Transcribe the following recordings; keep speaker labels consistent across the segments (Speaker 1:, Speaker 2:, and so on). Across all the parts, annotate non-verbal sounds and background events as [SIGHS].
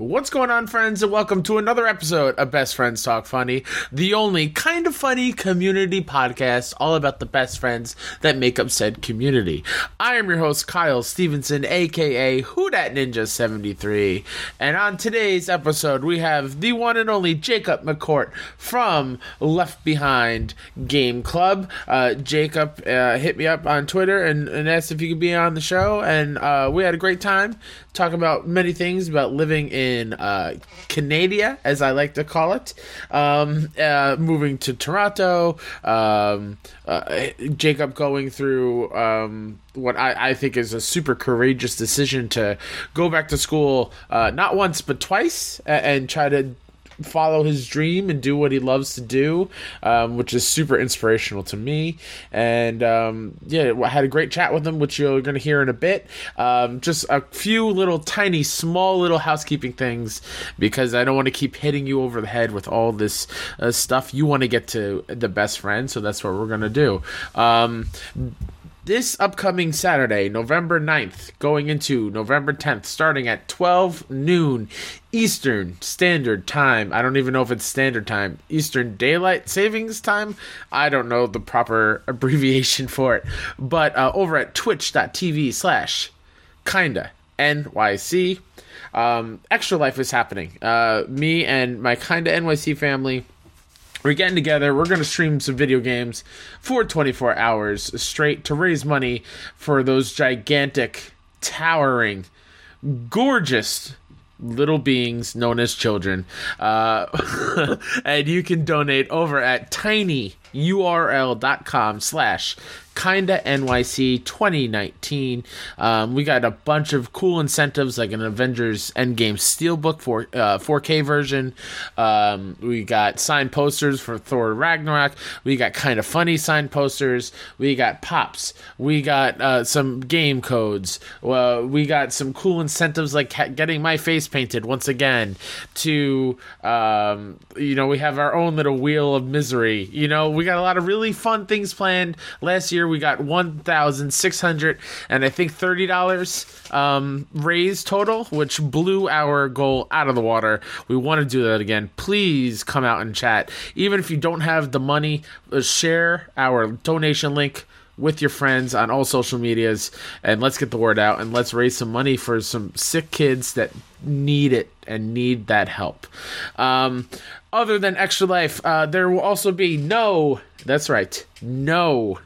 Speaker 1: What's going on, friends, and welcome to another episode of Best Friends Talk Funny, the only kind of funny community podcast all about the best friends that make up said community. I am your host, Kyle Stevenson, aka Who Ninja 73, and on today's episode, we have the one and only Jacob McCourt from Left Behind Game Club. Uh, Jacob uh, hit me up on Twitter and, and, asked if he could be on the show, and uh, we had a great time talking about many things about living in uh, Canada, as I like to call it, um, uh, moving to Toronto, um, uh, Jacob going through um, what I, I, think is a super courageous decision to go back to school, uh, not once but twice, and, and try to follow his dream and do what he loves to do, um, which is super inspirational to me. And um, yeah, I had a great chat with him, which you're going to hear in a bit. Um, just a few little tiny, small little housekeeping things because I don't want to keep hitting you over the head with all this uh, stuff. You want to get to the best friend, so that's what we're going to do. Um, this upcoming Saturday, November 9th, going into November 10th, starting at 12 noon Eastern Standard Time. I don't even know if it's Standard Time. Eastern Daylight Savings Time. I don't know the proper [LAUGHS] abbreviation for it. But uh, over at twitch.tv slash kinda NYC. Um, Extra Life is happening. Uh, me and my kinda NYC family we're getting together. We're going to stream some video games for 24 hours straight to raise money for those gigantic, towering, gorgeous little beings known as children. Uh, [LAUGHS] and you can donate over at tinyurl.com slash kinda NYC 2019. Um, we got a bunch of cool incentives like an Avengers Endgame Steelbook for uh, 4K version. Um, we got signed posters for Thor Ragnarok. We got kind of funny signed posters. We got pops. We got uh, some game codes. Uh, we got some cool incentives like ha- getting my face painted once again. To um, you know, we have our own little wheel of misery. You know, we got a lot of really fun things planned. Last year we got one thousand six hundred and I think thirty dollars um, raised total, which blew our goal out of the water. We want to do that again. Please come out and chat. Even if you don't have the money, uh, share our donation link with your friends on all social medias and let's get the word out and let's raise some money for some sick kids that need it and need that help. Um, other than Extra Life, uh, there will also be no, that's right, no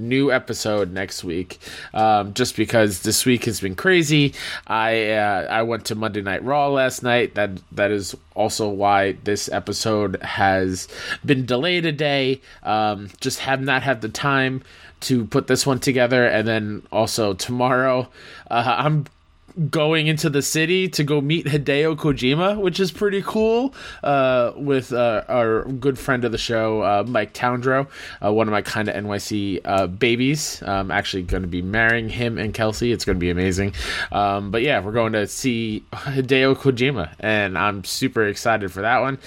Speaker 1: new episode next week. Um, just because this week has been crazy. I uh, I went to Monday Night Raw last night. That that is also why this episode has been delayed a day. Um, just have not had the time to put this one together, and then also tomorrow uh, I'm going into the city to go meet Hideo Kojima, which is pretty cool. Uh, with uh, our good friend of the show, uh, Mike Towndrow, uh, one of my kind of NYC uh, babies. I'm actually going to be marrying him and Kelsey. It's going to be amazing. Um, but yeah, we're going to see Hideo Kojima, and I'm super excited for that one.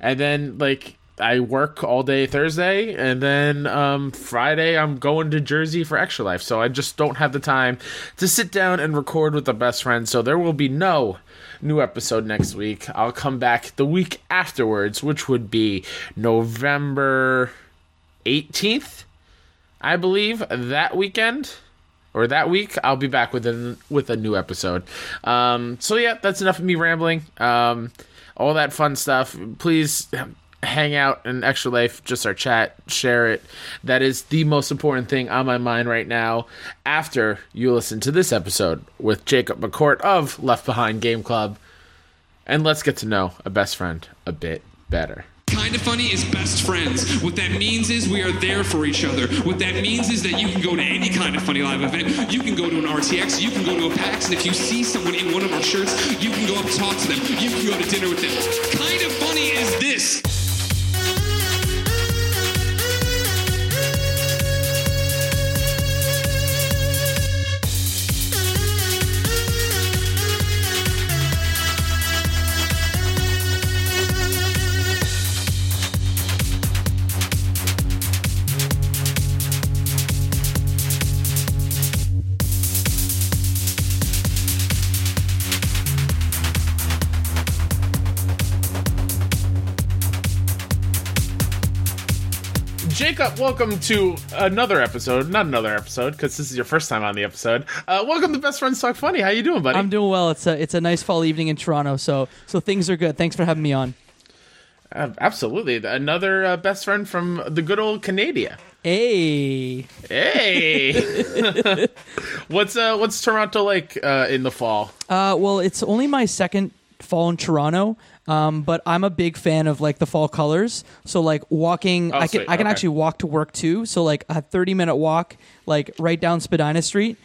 Speaker 1: And then like I work all day Thursday, and then um, Friday I'm going to Jersey for Extra Life. So I just don't have the time to sit down and record with the best friend. So there will be no new episode next week. I'll come back the week afterwards, which would be November 18th, I believe, that weekend or that week i'll be back with a, with a new episode um, so yeah that's enough of me rambling um, all that fun stuff please hang out in extra life just our chat share it that is the most important thing on my mind right now after you listen to this episode with jacob mccourt of left behind game club and let's get to know a best friend a bit better
Speaker 2: Kind of funny is best friends. What that means is we are there for each other. What that means is that you can go to any kind of funny live event. You can go to an RTX, you can go to a PAX, and if you see someone in one of our shirts, you can go up and talk to them. You can go to dinner with them. Kind of funny is this.
Speaker 1: Jacob, welcome to another episode. Not another episode, because this is your first time on the episode. Uh, welcome to Best Friends Talk Funny. How you doing, buddy?
Speaker 3: I'm doing well. It's a it's a nice fall evening in Toronto, so so things are good. Thanks for having me on.
Speaker 1: Uh, absolutely. Another uh, best friend from the good old Canada.
Speaker 3: Hey,
Speaker 1: Hey, [LAUGHS] [LAUGHS] what's uh what's Toronto like uh, in the fall?
Speaker 3: uh, well, it's only my second fall in Toronto, um, but I'm a big fan of like the fall colors. So like walking,
Speaker 1: Oh,
Speaker 3: I can
Speaker 1: sweet.
Speaker 3: I can
Speaker 1: Okay.
Speaker 3: actually walk to work too. So like a 30 minute walk, like right down Spadina Street.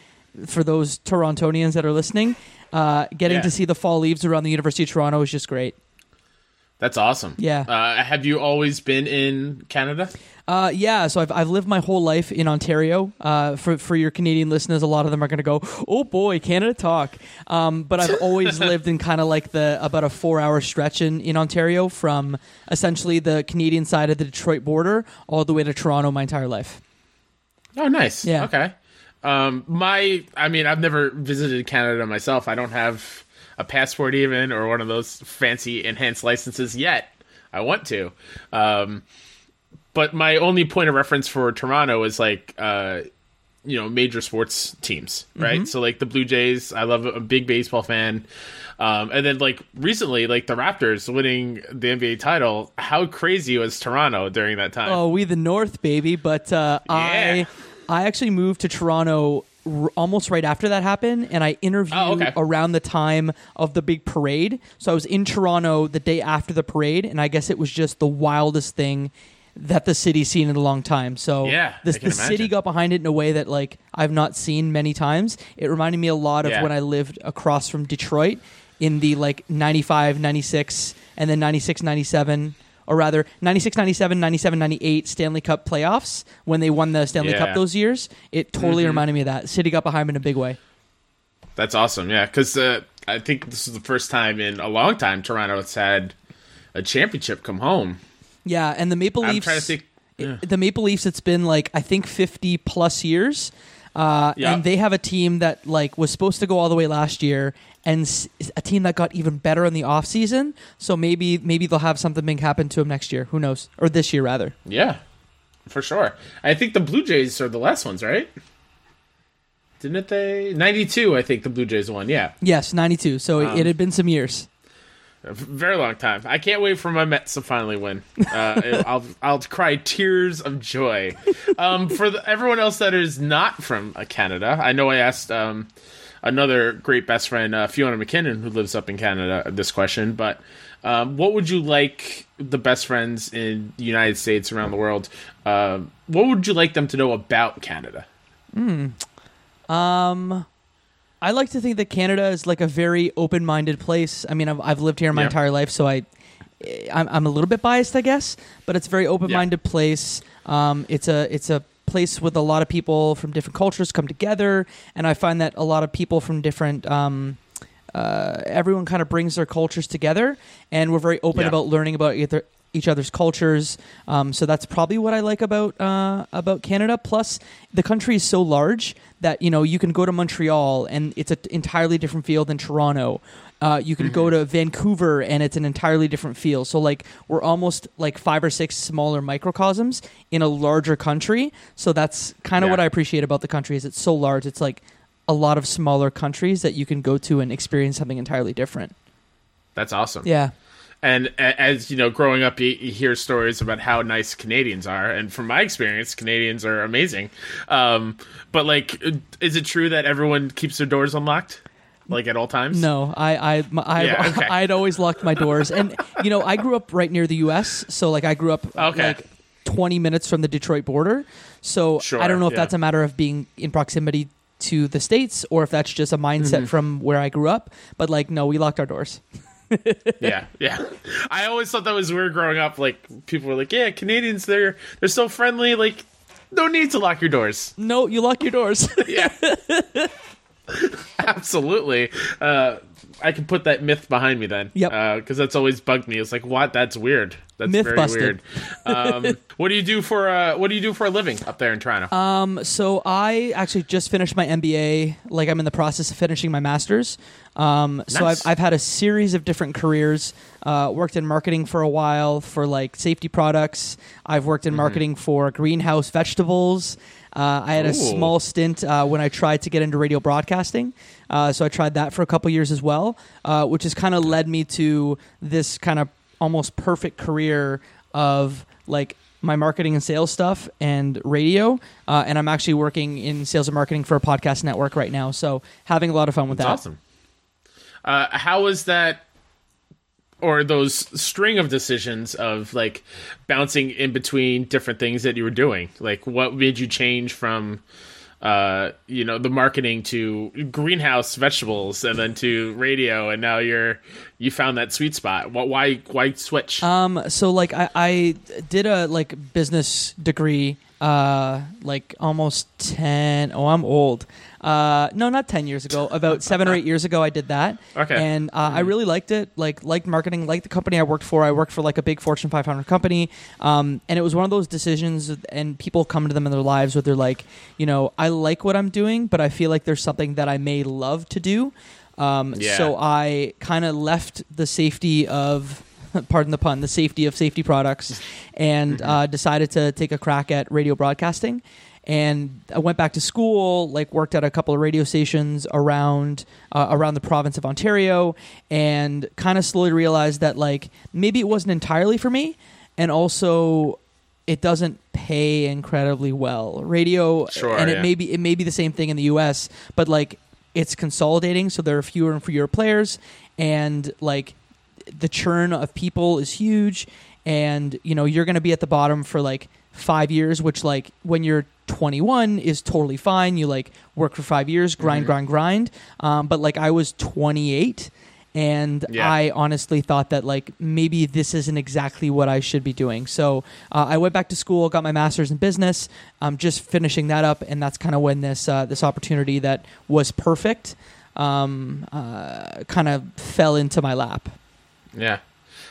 Speaker 3: For those Torontonians that are listening, uh, getting
Speaker 1: Yeah.
Speaker 3: to see the fall leaves around the University of Toronto is just great.
Speaker 1: That's awesome.
Speaker 3: Yeah.
Speaker 1: Uh, have you always been in Canada?
Speaker 3: Uh, yeah, so I've, I've lived my whole life in Ontario. Uh, for for your Canadian listeners, a lot of them are going to go, "Oh boy, Canada talk." Um, but I've always [LAUGHS] lived in kind of like the about a four hour stretch in in Ontario from essentially the Canadian side of the Detroit border all the way to Toronto my entire life.
Speaker 1: Oh, nice.
Speaker 3: Yeah.
Speaker 1: Okay. Um, my, I mean, I've never visited Canada myself. I don't have a passport even or one of those fancy enhanced licenses yet. I want to. Um, but my only point of reference for Toronto is like, uh, you know, major sports teams, right? So like the Blue Jays, I love a big baseball fan. Um, and then like recently, like the Raptors winning the NBA title. How crazy was Toronto during that time?
Speaker 3: Oh, we the North, baby. But uh,
Speaker 1: Yeah.
Speaker 3: I I actually moved to Toronto r- almost right after that happened, and I interviewed
Speaker 1: Oh, okay.
Speaker 3: around the time of the big parade. So I was in Toronto the day after the parade, and I guess it was just the wildest thing that the city's seen in a long time. So
Speaker 1: Yeah,
Speaker 3: the,
Speaker 1: I can
Speaker 3: the city
Speaker 1: imagine.
Speaker 3: got behind it in a way that like I've not seen many times. It reminded me a lot of
Speaker 1: Yeah.
Speaker 3: when I lived across from Detroit in the like 95, 96, and then 96, 97, or rather 96, 97, 97, 98 Stanley Cup playoffs when they won the Stanley
Speaker 1: Yeah.
Speaker 3: Cup those years. It totally
Speaker 1: Mhm.
Speaker 3: reminded me of that. City got behind in a big way.
Speaker 1: That's awesome. Yeah, because uh, I think this is the first time in a long time Toronto has had a championship come home.
Speaker 3: Yeah, and the Maple Leafs.
Speaker 1: think. Yeah.
Speaker 3: the Maple Leafs, it's been like I think fifty plus years, uh,
Speaker 1: Yeah.
Speaker 3: and they have a team that like was supposed to go all the way last year, and s- a team that got even better in the off season. So maybe maybe they'll have something big happen to them next year. Who knows? Or this year rather.
Speaker 1: Yeah, for sure. I think the Blue Jays are the last ones, right? Didn't they? Ninety-two, I think the Blue Jays won. Yeah,
Speaker 3: Yes, ninety two. So
Speaker 1: Um,
Speaker 3: it had been some years.
Speaker 1: A very long time. I can't wait for my Mets to finally win. Uh, I'll I'll cry tears of joy. Um, for the, everyone else that is not from uh, Canada, I know I asked um, another great best friend, uh, Fiona McKinnon, who lives up in Canada, this question. But um, what would you like the best friends in the United States around the world? Uh, what would you like them to know about Canada?
Speaker 3: I like to think that Canada is like a very open minded place. I mean, I've, I've lived here my
Speaker 1: Yeah.
Speaker 3: entire life, so I. I'm, I'm a little bit biased, I guess, but it's a very open-minded place. Um, it's a it's a place with a lot of people from different cultures come together, and I find that a lot of people from different um, uh, everyone kind of brings their cultures together, and we're very open
Speaker 1: Yeah.
Speaker 3: about learning about either, each other's cultures. Um, so that's probably what I like about uh, about Canada. Plus, the country is so large that you know you can go to Montreal and it's an entirely different feel than Toronto. Uh, you can go to Vancouver and it's an entirely different feel. So like we're almost like five or six smaller microcosms in a larger country. So that's kind of
Speaker 1: Yeah.
Speaker 3: what I appreciate about the country is it's so large. It's like a lot of smaller countries that you can go to and experience something entirely different.
Speaker 1: That's awesome.
Speaker 3: Yeah.
Speaker 1: And as you know, growing up, you, you hear stories about how nice Canadians are, and from my experience, Canadians are amazing. Um, but like, is it true that everyone keeps their doors unlocked, like at all times?
Speaker 3: No, I, I, I,
Speaker 1: Yeah, [LAUGHS] okay.
Speaker 3: I'd always locked my doors, and you know, I grew up right near the U.S., so like I grew up
Speaker 1: Okay.
Speaker 3: like twenty minutes from the Detroit border. So
Speaker 1: Sure,
Speaker 3: I don't know if
Speaker 1: yeah.
Speaker 3: that's a matter of being in proximity to the states or if that's just a mindset
Speaker 1: Mm-hmm.
Speaker 3: from where I grew up. But like, no, we locked our doors. [LAUGHS] [LAUGHS]
Speaker 1: Yeah, yeah. I always thought that was weird growing up. Like people were like, "Yeah, Canadians, they're they're so friendly. Like, no need to lock your doors."
Speaker 3: No, you lock your doors.
Speaker 1: Yeah, [LAUGHS] absolutely. Uh, I can put that myth behind me then.
Speaker 3: Yep.
Speaker 1: Because that's always bugged me. It's like, what? That's weird. That's
Speaker 3: Myth
Speaker 1: very
Speaker 3: busted.
Speaker 1: weird. Um, [LAUGHS] what do you do for uh, What do you do for a living up there in Toronto?
Speaker 3: Um, so I actually just finished my MBA. Like I'm in the process of finishing my master's. Um, so I've I've had a series of different careers. Uh, worked in marketing for a while for like safety products. I've worked in
Speaker 1: Mm-hmm.
Speaker 3: marketing for greenhouse vegetables. Uh, I had a small stint uh, when I tried to get into radio broadcasting. Uh, so I tried that for a couple years as well, uh, which has kind of led me to this kind of almost perfect career of like my marketing and sales stuff and radio. Uh, and I'm actually working in sales and marketing for a podcast network right now. So having a lot of fun with
Speaker 1: That's
Speaker 3: that.
Speaker 1: awesome. Uh, how was that, or those string of decisions of like bouncing in between different things that you were doing? Like, what made you change from, uh, you know, the marketing to greenhouse vegetables, and then to radio, and now you're you found that sweet spot. Why? Why switch?
Speaker 3: Um, so like I, I did a like business degree, uh, like almost ten. Oh, I'm old. Uh, no, not ten years ago. About seven or eight years ago, I did that.
Speaker 1: Okay.
Speaker 3: And uh, I really liked it. Like liked marketing, liked the company I worked for. I worked for like a big Fortune 500 company. Um, and it was one of those decisions. And people come to them in their lives where they're like, you know, I like what I'm doing, but I feel like there's something that I may love to do. Um,
Speaker 1: Yeah.
Speaker 3: So I kind of left the safety of, [LAUGHS] pardon the pun, the safety of safety products, [LAUGHS] and uh, decided to take a crack at radio broadcasting. And I went back to school, like worked at a couple of radio stations around uh, around the province of Ontario, and kind of slowly realized that like maybe it wasn't entirely for me, and also it doesn't pay incredibly well. Radio,
Speaker 1: Sure,
Speaker 3: and it
Speaker 1: yeah.
Speaker 3: may be it may be the same thing in the U.S., but like it's consolidating, so there are fewer and fewer players, and like the churn of people is huge, and you know you're going to be at the bottom for like five years, which like when you're 21 is totally fine. You like work for five years, grind,
Speaker 1: Mm-hmm.
Speaker 3: grind, grind. Um, but like I was 28. And
Speaker 1: Yeah.
Speaker 3: I honestly thought that like maybe this isn't exactly what I should be doing. So uh, I went back to school, got my master's in business. I'm just finishing that up, and that's kind of when this uh, this opportunity that was perfect um, uh, kind of fell into my lap.
Speaker 1: yeah.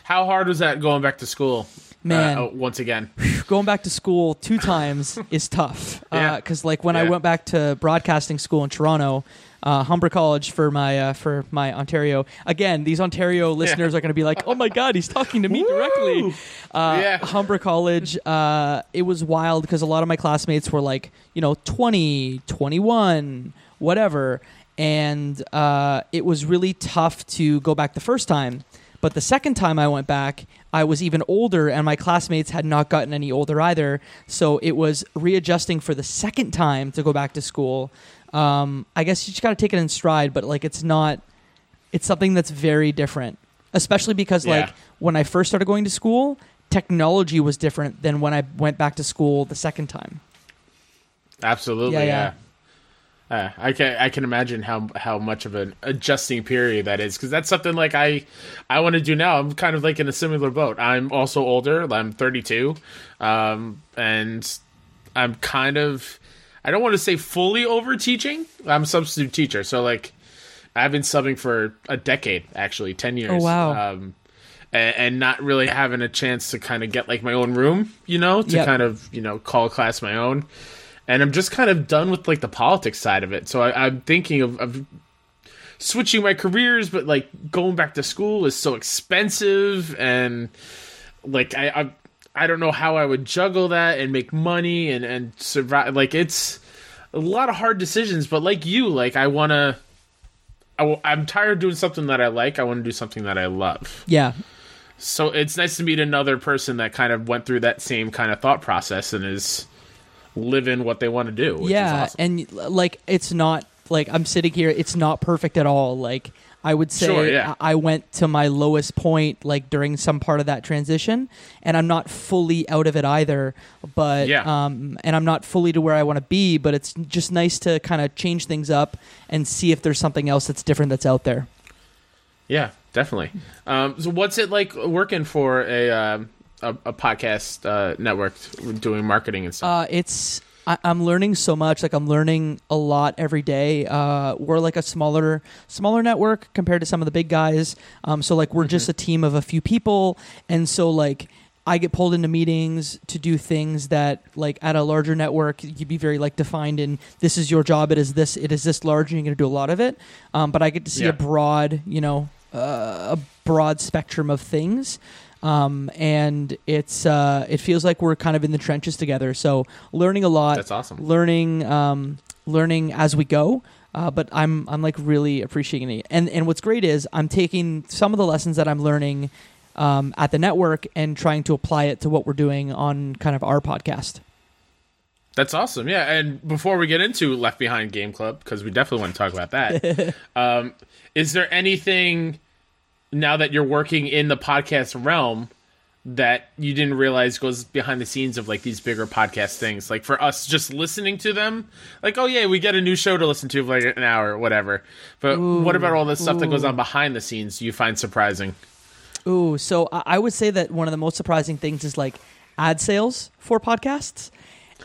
Speaker 1: How hard was that going back to school?
Speaker 3: Man.
Speaker 1: uh, oh, once again.
Speaker 3: going back to school two times [LAUGHS] is tough
Speaker 1: Yeah.
Speaker 3: because like when I went back to broadcasting school in Toronto, uh, Humber College for my uh, for my Ontario. Again, these Ontario listeners are going to be like, "Oh my God, he's talking to me directly." Uh,
Speaker 1: Yeah.
Speaker 3: Humber College. Uh, it was wild because a lot of my classmates were like, you know, 20, 21, whatever, and uh, it was really tough to go back the first time. But the second time I went back, I was even older, and my classmates had not gotten any older either. So it was readjusting for the second time to go back to school. Um, I guess you just got to take it in stride, but like it's not, it's something that's very different, especially because like when I first started going to school, technology was different than when I went back to school the second time.
Speaker 1: Absolutely,
Speaker 3: Yeah,
Speaker 1: yeah.
Speaker 3: yeah.
Speaker 1: Uh, I can I can imagine how how much of an adjusting period that is because that's something like I I want to do now. I'm kind of like in a similar boat. I'm also older. I'm 32, um, and I'm kind of I don't want to say fully over teaching. I'm a substitute teacher, so like I've been subbing for a decade, actually, ten years.
Speaker 3: Oh, wow.
Speaker 1: Um, and, and not really having a chance to kind of get like my own room, you know, to
Speaker 3: Yep.
Speaker 1: kind of you know call class my own. And I'm just kind of done with like the politics side of it. So I, I'm thinking of, of switching my careers, but like going back to school is so expensive, and like I, I I don't know how I would juggle that and make money and and survive. Like it's a lot of hard decisions. But like you, like I want to. I w- I'm tired of doing something that I like. I want to do something that I love.
Speaker 3: Yeah,
Speaker 1: So it's nice to meet another person that kind of went through that same kind of thought process and is living what they want to do. Which
Speaker 3: yeah,
Speaker 1: awesome.
Speaker 3: and like it's not like I'm sitting here. It's not perfect at all. Like I would say,
Speaker 1: Sure, yeah.
Speaker 3: I I went to my lowest point like during some part of that transition, and I'm not fully out of it either. But
Speaker 1: Yeah.
Speaker 3: um, and I'm not fully to where I want to be. But it's just nice to kind of change things up and see if there's something else that's different that's out there.
Speaker 1: Yeah, definitely. Um, so, what's it like working for a um, a, a podcast uh, network doing marketing and stuff?
Speaker 3: Uh, it's I, I'm learning so much. Like I'm learning a lot every day. Uh, we're like a smaller smaller network compared to some of the big guys. Um, so like we're just a team of a few people, and so like. I get pulled into meetings to do things that, like, at a larger network, you'd be very like defined in this is your job. It is this. It is this large, and you're going to do a lot of it. Um, but I get to see
Speaker 1: Yeah.
Speaker 3: a broad, you know, uh, a broad spectrum of things. Um, and it's uh, it feels like we're kind of in the trenches together. So learning a lot.
Speaker 1: That's awesome.
Speaker 3: Learning, um, learning as we go. Uh, but I'm I'm like really appreciating it. And and what's great is I'm taking some of the lessons that I'm learning um, at the network and trying to apply it to what we're doing on kind of our podcast.
Speaker 1: That's awesome. Yeah, and before we get into Left Behind Game Club, because we definitely want to talk about that, [LAUGHS] um, is there anything now that you're working in the podcast realm that you didn't realize goes behind the scenes of like these bigger podcast things? Like for us, just listening to them, like oh yeah, we get a new show to listen to for like an hour or whatever. But what about all the stuff that goes on behind the scenes? You find surprising?
Speaker 3: Ooh, so I would say that one of the most surprising things is like ad sales for podcasts.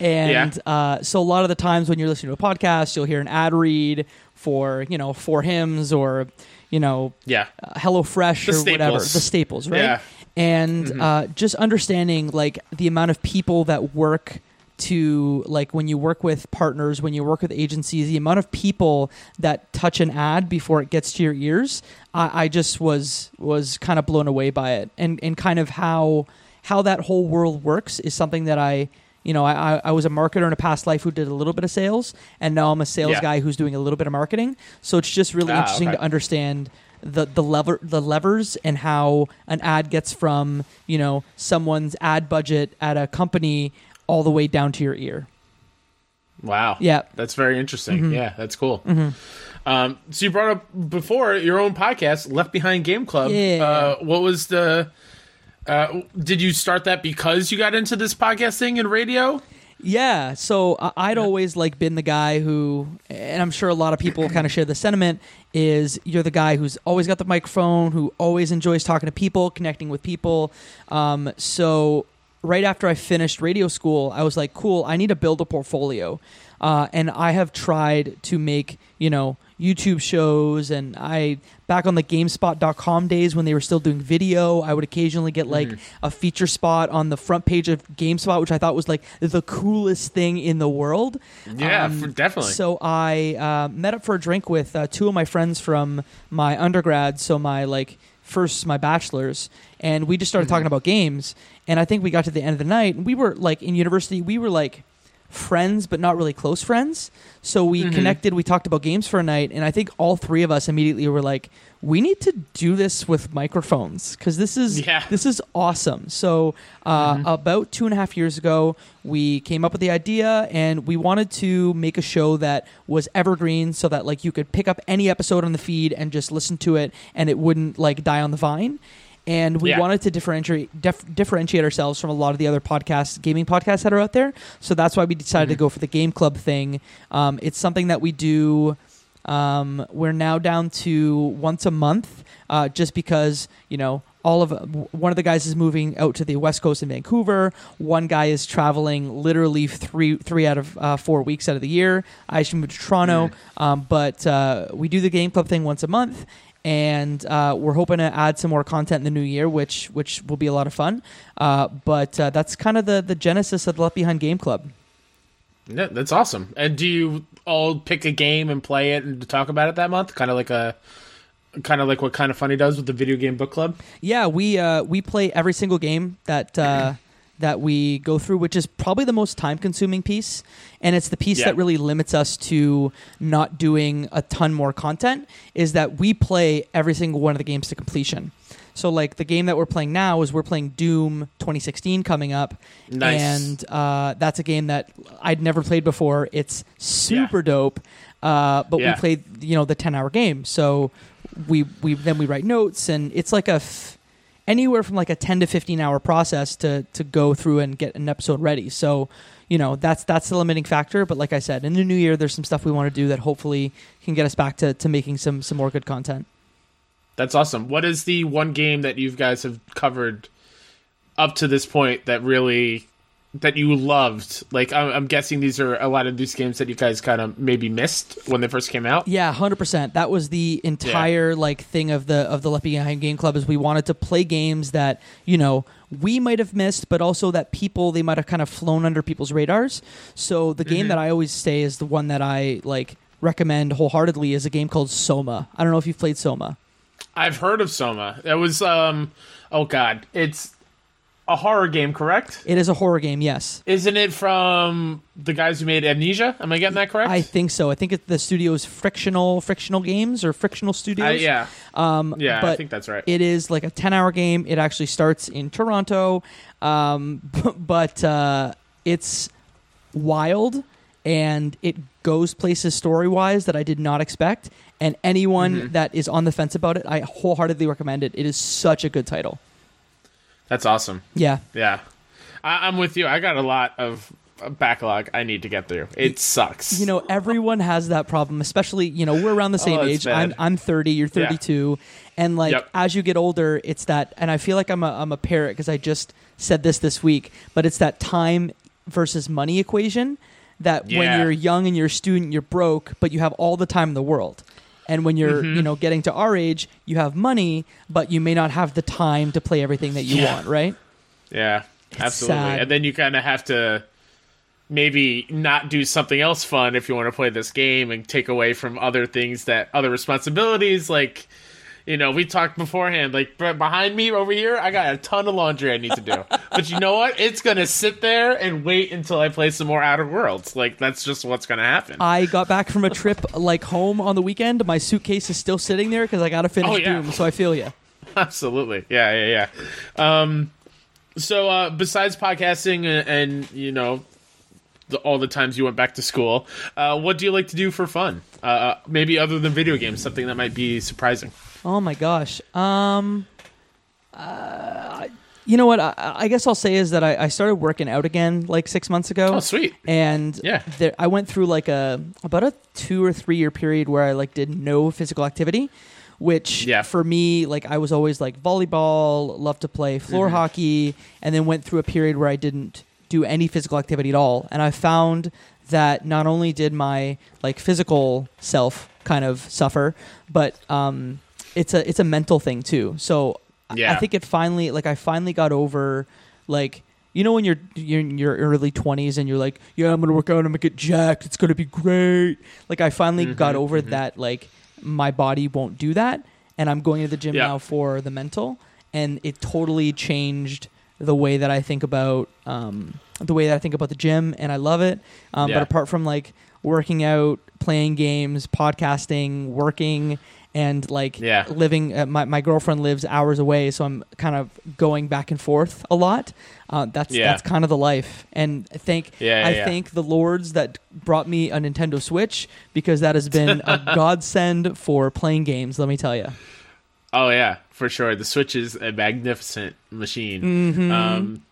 Speaker 3: And uh, so a lot of the times when you're listening to a podcast, you'll hear an ad read for, you know, for Hims or, you know,
Speaker 1: Yeah,
Speaker 3: uh, HelloFresh
Speaker 1: The
Speaker 3: or whatever, the staples, right?
Speaker 1: Yeah.
Speaker 3: And uh, just understanding like the amount of people that work to like when you work with partners, when you work with agencies, the amount of people that touch an ad before it gets to your ears, I, I just was was kind of blown away by it, and and kind of how how that whole world works is something that I. You know, I, I- was a marketer in a past life who did a little bit of sales, and now I'm a sales
Speaker 1: Yeah.
Speaker 3: guy who's doing a little bit of marketing. So it's just really
Speaker 1: Ah,
Speaker 3: interesting
Speaker 1: okay.
Speaker 3: to understand the the lever the levers and how an ad gets from you know someone's ad budget at a company all the way down to your ear.
Speaker 1: wow.
Speaker 3: Yeah.
Speaker 1: That's very interesting.
Speaker 3: Mm-hmm.
Speaker 1: Yeah, that's cool. Um, so you brought up before your own podcast, Left Behind Game Club.
Speaker 3: Yeah.
Speaker 1: Uh, what was the? Uh, did you start that because you got into this podcasting and radio?
Speaker 3: Yeah, so I'd always like been the guy who, and I'm sure a lot of people kind of share the sentiment, is you're the guy who's always got the microphone, who always enjoys talking to people, connecting with people. Um, so right after I finished radio school, I was like, cool, I need to build a portfolio, uh, and I have tried to make you know YouTube shows, and I back on the Gamespot.com days when they were still doing video, I would occasionally get like a feature spot on the front page of GameSpot, which I thought was like the coolest thing in the world.
Speaker 1: Yeah,
Speaker 3: Um,
Speaker 1: for, definitely.
Speaker 3: So I uh, met up for a drink with uh, two of my friends from my undergrad, so my like first my bachelor's, and we just started
Speaker 1: Mm-hmm.
Speaker 3: talking about games. And I think we got to the end of the night, and we were like in university, we were like friends but not really close friends. So we
Speaker 1: Mm-hmm.
Speaker 3: connected, we talked about games for a night, and I think all three of us immediately were like, we need to do this with microphones because this is
Speaker 1: Yeah.
Speaker 3: this is awesome. So uh, about two and a half years ago, we came up with the idea, and we wanted to make a show that was evergreen, so that like you could pick up any episode on the feed and just listen to it, and it wouldn't like die on the vine. And we
Speaker 1: Yeah.
Speaker 3: wanted to differentiate dif- differentiate ourselves from a lot of the other podcasts, gaming podcasts that are out there. So that's why we decided to go for the game club thing. Um, it's something that we do. Um, we're now down to once a month, uh, just because you know all of one of the guys is moving out to the west coast in Vancouver. One guy is traveling literally three three out of uh, four weeks out of the year. I should move to Toronto, um, but uh, we do the game club thing once a month. And uh, we're hoping to add some more content in the new year, which which will be a lot of fun. Uh, but uh, that's kind of the the genesis of the Left Behind Game Club.
Speaker 1: Yeah, that's awesome. And do you all pick a game and play it and talk about it that month? Kind of like a, kind of like what kind of funny does with the video game book club.
Speaker 3: Yeah, we uh, we play every single game that uh, that we go through, which is probably the most time consuming piece, and it's the piece
Speaker 1: Yeah.
Speaker 3: that really limits us to not doing a ton more content. Is that we play every single one of the games to completion. So, like the game that we're playing now is we're playing Doom 2016 coming up,
Speaker 1: Nice.
Speaker 3: and uh, that's a game that I'd never played before. It's super dope, uh, but
Speaker 1: Yeah.
Speaker 3: we played you know the 10 hour game. So we we then we write notes, and it's like a f- anywhere from like a 10 to 15 hour process to to go through and get an episode ready. So you know that's that's the limiting factor. But like I said, in the new year, there's some stuff we want to do that hopefully can get us back to to making some some more good content.
Speaker 1: That's awesome. What is the one game that you guys have covered up to this point that really that you loved? Like, I'm, I'm guessing these are a lot of these games that you guys kind of maybe missed when they first came out.
Speaker 3: Yeah, hundred percent. That was the entire like thing of the of the Left Behind Game Club is we wanted to play games that you know we might have missed, but also that people they might have kind of flown under people's radars. So the game that I always say is the one that I like recommend wholeheartedly is a game called Soma. I don't know if you've played Soma.
Speaker 1: I've heard of Soma. That was um, oh god, it's a horror game, correct?
Speaker 3: It is a horror game, yes.
Speaker 1: Isn't it from the guys who made Amnesia? Am I getting that correct?
Speaker 3: I think so. I think it, the studio is Frictional Frictional Games or Frictional Studios.
Speaker 1: I- yeah,
Speaker 3: Um,
Speaker 1: yeah, I think that's right.
Speaker 3: It is like a 10 hour game. It actually starts in Toronto, um, [LAUGHS] but uh, it's wild and it goes places story wise that I did not expect. And anyone
Speaker 1: Mm-hmm.
Speaker 3: that is on the fence about it, I wholeheartedly recommend it. It is such a good title.
Speaker 1: That's awesome.
Speaker 3: Yeah.
Speaker 1: Yeah, I, I'm with you. I got a lot of uh, backlog I need to get through. It sucks.
Speaker 3: You know, everyone has that problem, especially, you know, we're around the [LAUGHS] oh, same
Speaker 1: Oh,
Speaker 3: age. I'm. I'm 30, you're 32. And like,
Speaker 1: Yep.
Speaker 3: as you get older, it's that, and I feel like I'm a, I'm a parrot because I just said this this week, but it's that time versus money equation that when you're young and you're a student, you're broke, but you have all the time in the world. And when you're,
Speaker 1: Mm-hmm.
Speaker 3: you know, getting to our age, you have money, but you may not have the time to play everything that you
Speaker 1: Yeah.
Speaker 3: want, right?
Speaker 1: Yeah, absolutely.
Speaker 3: sad.
Speaker 1: And then you kind of have to maybe not do something else fun if you want to play this game and take away from other things that other responsibilities like you know we talked beforehand like behind me over here i got a ton of laundry i need to do [LAUGHS] but you know what it's gonna sit there and wait until i play some more outer worlds like that's just what's gonna happen
Speaker 3: I got back from a trip like home on the weekend. My suitcase is still sitting there because I got to finish
Speaker 1: Oh, yeah.
Speaker 3: Doom. So I feel you. [LAUGHS]
Speaker 1: Absolutely. Yeah, yeah, yeah. Um, so uh, besides podcasting and, and you know the, all the times you went back to school, uh, what do you like to do for fun? Uh, maybe other than video games, something that might be surprising.
Speaker 3: Oh my gosh. Um, uh, you know what? I, I guess I'll say is that I, I started working out again like six months ago.
Speaker 1: Oh, sweet.
Speaker 3: And
Speaker 1: Yeah.
Speaker 3: there, I went through like a about a two or three year period where I like did no physical activity, which
Speaker 1: Yeah.
Speaker 3: for me like I was always like volleyball, loved to play floor
Speaker 1: Mm-hmm.
Speaker 3: hockey, and then went through a period where I didn't do any physical activity at all, and I found that not only did my like physical self kind of suffer, but um, it's a it's a mental thing too. So I- I think it finally like I finally got over like you know when you're you're in your early 20s and you're like yeah I'm gonna work out I'm gonna get jacked it's gonna be great like I finally
Speaker 1: Mm-hmm,
Speaker 3: got over that like my body won't do that and I'm going to the gym
Speaker 1: Yeah.
Speaker 3: now for the mental and it totally changed the way that I think about um, the way that I think about the gym and I love it um,
Speaker 1: Yeah.
Speaker 3: but apart from like working out playing games podcasting working and like
Speaker 1: Yeah.
Speaker 3: living uh, my, my girlfriend lives hours away so i'm kind of going back and forth a lot uh, that's
Speaker 1: Yeah.
Speaker 3: that's kind of the life and I thank
Speaker 1: Yeah,
Speaker 3: i thank the lords that brought me a nintendo switch because that has been a [LAUGHS] godsend for playing games let me tell you
Speaker 1: Oh yeah, for sure. The Switch is a magnificent machine.
Speaker 3: Mm-hmm.
Speaker 1: Um,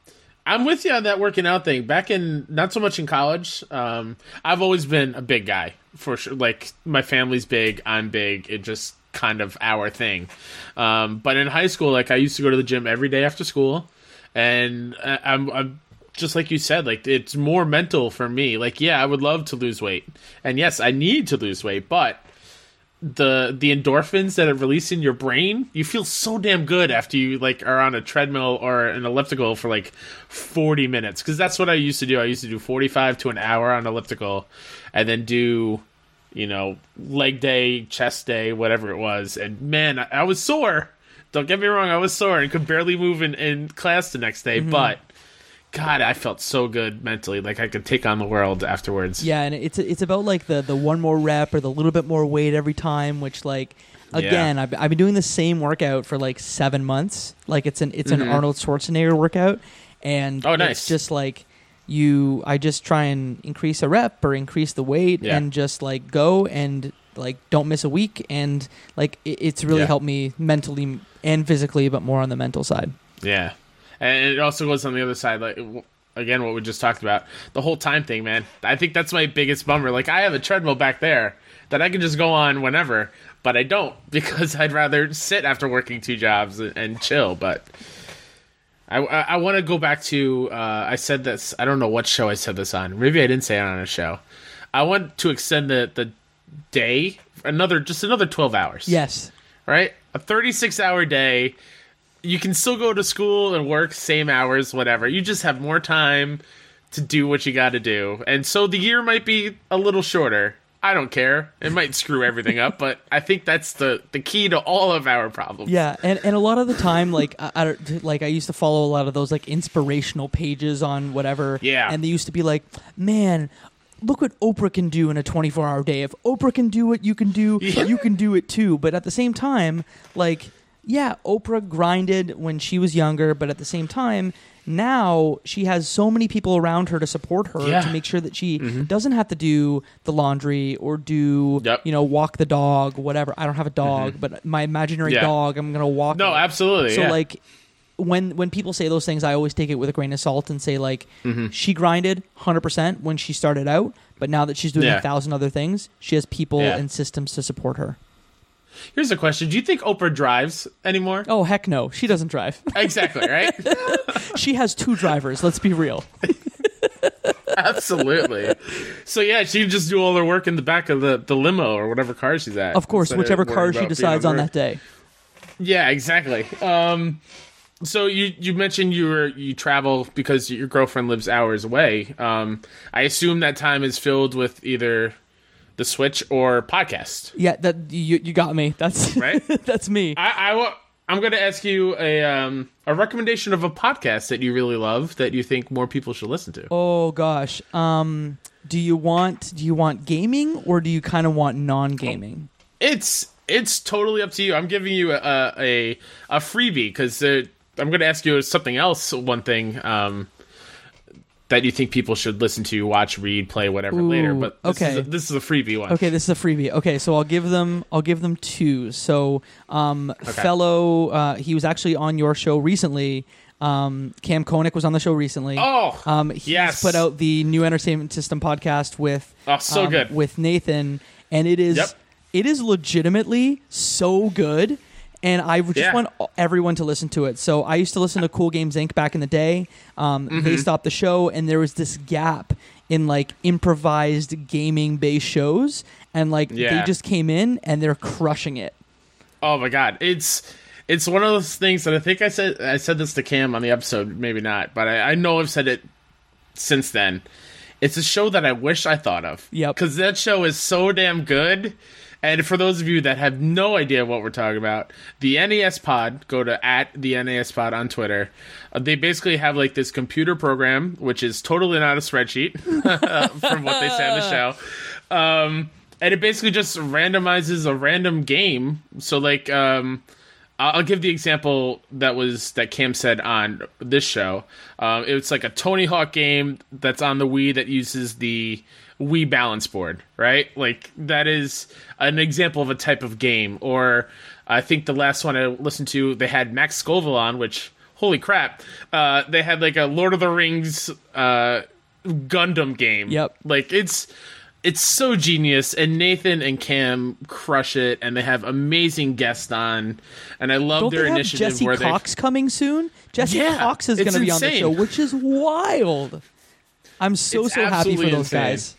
Speaker 1: I'm with you on that working out thing. Back in not so much in college. Um, I've always been a big guy for sure. Like my family's big, I'm big. It just kind of our thing. Um, but in high school, like I used to go to the gym every day after school, and I- I'm, I'm just like you said, like it's more mental for me. Like yeah, I would love to lose weight, and yes, I need to lose weight, but the the endorphins that are released in your brain, you feel so damn good after you like are on a treadmill or an elliptical for like 40 minutes cuz that's what I used to do. I used to do 45 to an hour on elliptical and then do you know, leg day, chest day, whatever it was. And man, I, I was sore. Don't get me wrong, I was sore and could barely move in, in class the next day, but God, I felt so good mentally. Like I could take on the world afterwards.
Speaker 3: yeah and it's it's about like the the one more rep or the little bit more weight every time which like again I've, I've been doing the same workout for like seven months like it's an it's an
Speaker 1: Mhm.
Speaker 3: arnold schwarzenegger workout and
Speaker 1: Oh,
Speaker 3: it's
Speaker 1: nice.
Speaker 3: just like you i just try and increase a rep or increase the weight
Speaker 1: Yeah.
Speaker 3: and just like go and like don't miss a week and like it, it's really
Speaker 1: Yeah.
Speaker 3: helped me mentally and physically but more on the mental side
Speaker 1: Yeah, and it also goes on the other side. Like again, what we just talked about, the whole time thing, man. I think that's my biggest bummer. Like I have a treadmill back there that I can just go on whenever, but I don't [LAUGHS] because I'd rather sit after working two jobs and, and chill. But I, I, I want to go back to. Uh, I said this. I don't know what show I said this on. Maybe I didn't say it on a show. I want to extend the the day another just another twelve hours.
Speaker 3: Yes.
Speaker 1: Right. A thirty six hour day. You can still go to school and work same hours, whatever. You just have more time to do what you got to do, and so the year might be a little shorter. I don't care. It might screw everything up, but I think that's the the key to all of our problems.
Speaker 3: Yeah, and, and a lot of the time, like I, I don't- like I used to follow a lot of those like inspirational pages on whatever.
Speaker 1: Yeah.
Speaker 3: and they used to be like, man. Look what Oprah can do in a 24 hour day. If Oprah can do it, you can do [LAUGHS]
Speaker 1: Yeah.
Speaker 3: you can do it too. But at the same time, like yeah, Oprah grinded when she was younger, but at the same time, now she has so many people around her to support her
Speaker 1: Yeah.
Speaker 3: to make sure that she doesn't have to do the laundry or do
Speaker 1: Yep.
Speaker 3: you know walk the dog, whatever. I don't have a dog, but my imaginary
Speaker 1: Yeah.
Speaker 3: dog, I'm gonna walk.
Speaker 1: No,
Speaker 3: it.
Speaker 1: absolutely.
Speaker 3: So
Speaker 1: yeah.
Speaker 3: like when when people say those things, I always take it with a grain of salt and say like
Speaker 1: Mm-hmm.
Speaker 3: she grinded 100 percent when she started out, but now that she's doing a thousand other things, she has people and systems to support her.
Speaker 1: Here's a question: Do you think Oprah drives anymore?
Speaker 3: Oh heck no, she doesn't drive. [LAUGHS]
Speaker 1: Exactly, right? [LAUGHS]
Speaker 3: she has two drivers. Let's be real. [LAUGHS]
Speaker 1: Absolutely. So yeah, she just do all her work in the back of the, the limo or whatever car she's at.
Speaker 3: Of course, whichever car she decides on that day.
Speaker 1: Yeah, exactly. Um, so you you mentioned you were you travel because your girlfriend lives hours away. Um, I assume that time is filled with either the Switch or podcast,
Speaker 3: Yeah, that you you got me. That's
Speaker 1: right? [LAUGHS]
Speaker 3: that's me.
Speaker 1: I, I wa- I'm going to ask you a um, a recommendation of a podcast that you really love that you think more people should listen to.
Speaker 3: Oh gosh. Um do you want do you want gaming or do you kind of want non-gaming?
Speaker 1: It's it's totally up to you. I'm giving you a a, a freebie because I'm going to ask you something else. One thing um, that you think people should listen to, watch, read, play, whatever later. But this
Speaker 3: okay.
Speaker 1: is a, this is a freebie one.
Speaker 3: Okay, this is a freebie. Okay, so I'll give them I'll give them two. So, um fellow uh he was actually on your show recently. Um Cam Koenig was on the show recently.
Speaker 1: Oh,
Speaker 3: Um, he's
Speaker 1: yes.
Speaker 3: put out the new entertainment system podcast with
Speaker 1: Oh, so
Speaker 3: um,
Speaker 1: good.
Speaker 3: with Nathan, and it is
Speaker 1: Yep.
Speaker 3: it is legitimately so good. And I just
Speaker 1: Yeah.
Speaker 3: want everyone to listen to it. So I used to listen to Cool Games Inc. back in the day. Um,
Speaker 1: Mm-hmm.
Speaker 3: They stopped the show, and there was this gap in like improvised gaming based shows, and like they just came in and they're crushing it.
Speaker 1: oh my god, it's it's one of those things that I think I said I said this to Cam on the episode, maybe not, but I, I know I've said it since then. It's a show that I wish I thought of.
Speaker 3: Yep.
Speaker 1: Because that show is so damn good. And for those of you that have no idea what we're talking about, the NES Pod, go to at the NES Pod on Twitter. Uh, they basically have like this computer program, which is totally not a spreadsheet [LAUGHS] from what they say on the [LAUGHS] show. Um, and it basically just randomizes a random game. So like, um, I'll I'll give the example that was that Cam said on this show. Um, it's like a Tony Hawk game that's on the Wii that uses the Wii balance board, right? Like that is an example of a type of game. Or I think the last one I listened to, they had Max Scoville on, which holy crap, uh, they had like a Lord of the Rings uh, Gundam game.
Speaker 3: Yep.
Speaker 1: like it's it's so genius and nathan and cam crush it and they have amazing guests on and i love
Speaker 3: Don't
Speaker 1: their
Speaker 3: they have
Speaker 1: initiative
Speaker 3: Jesse
Speaker 1: where
Speaker 3: Cox coming soon? Jesse
Speaker 1: Yeah,
Speaker 3: Cox is going to be on the show, which is wild. I'm so
Speaker 1: It's
Speaker 3: so happy for those
Speaker 1: insane.
Speaker 3: guys.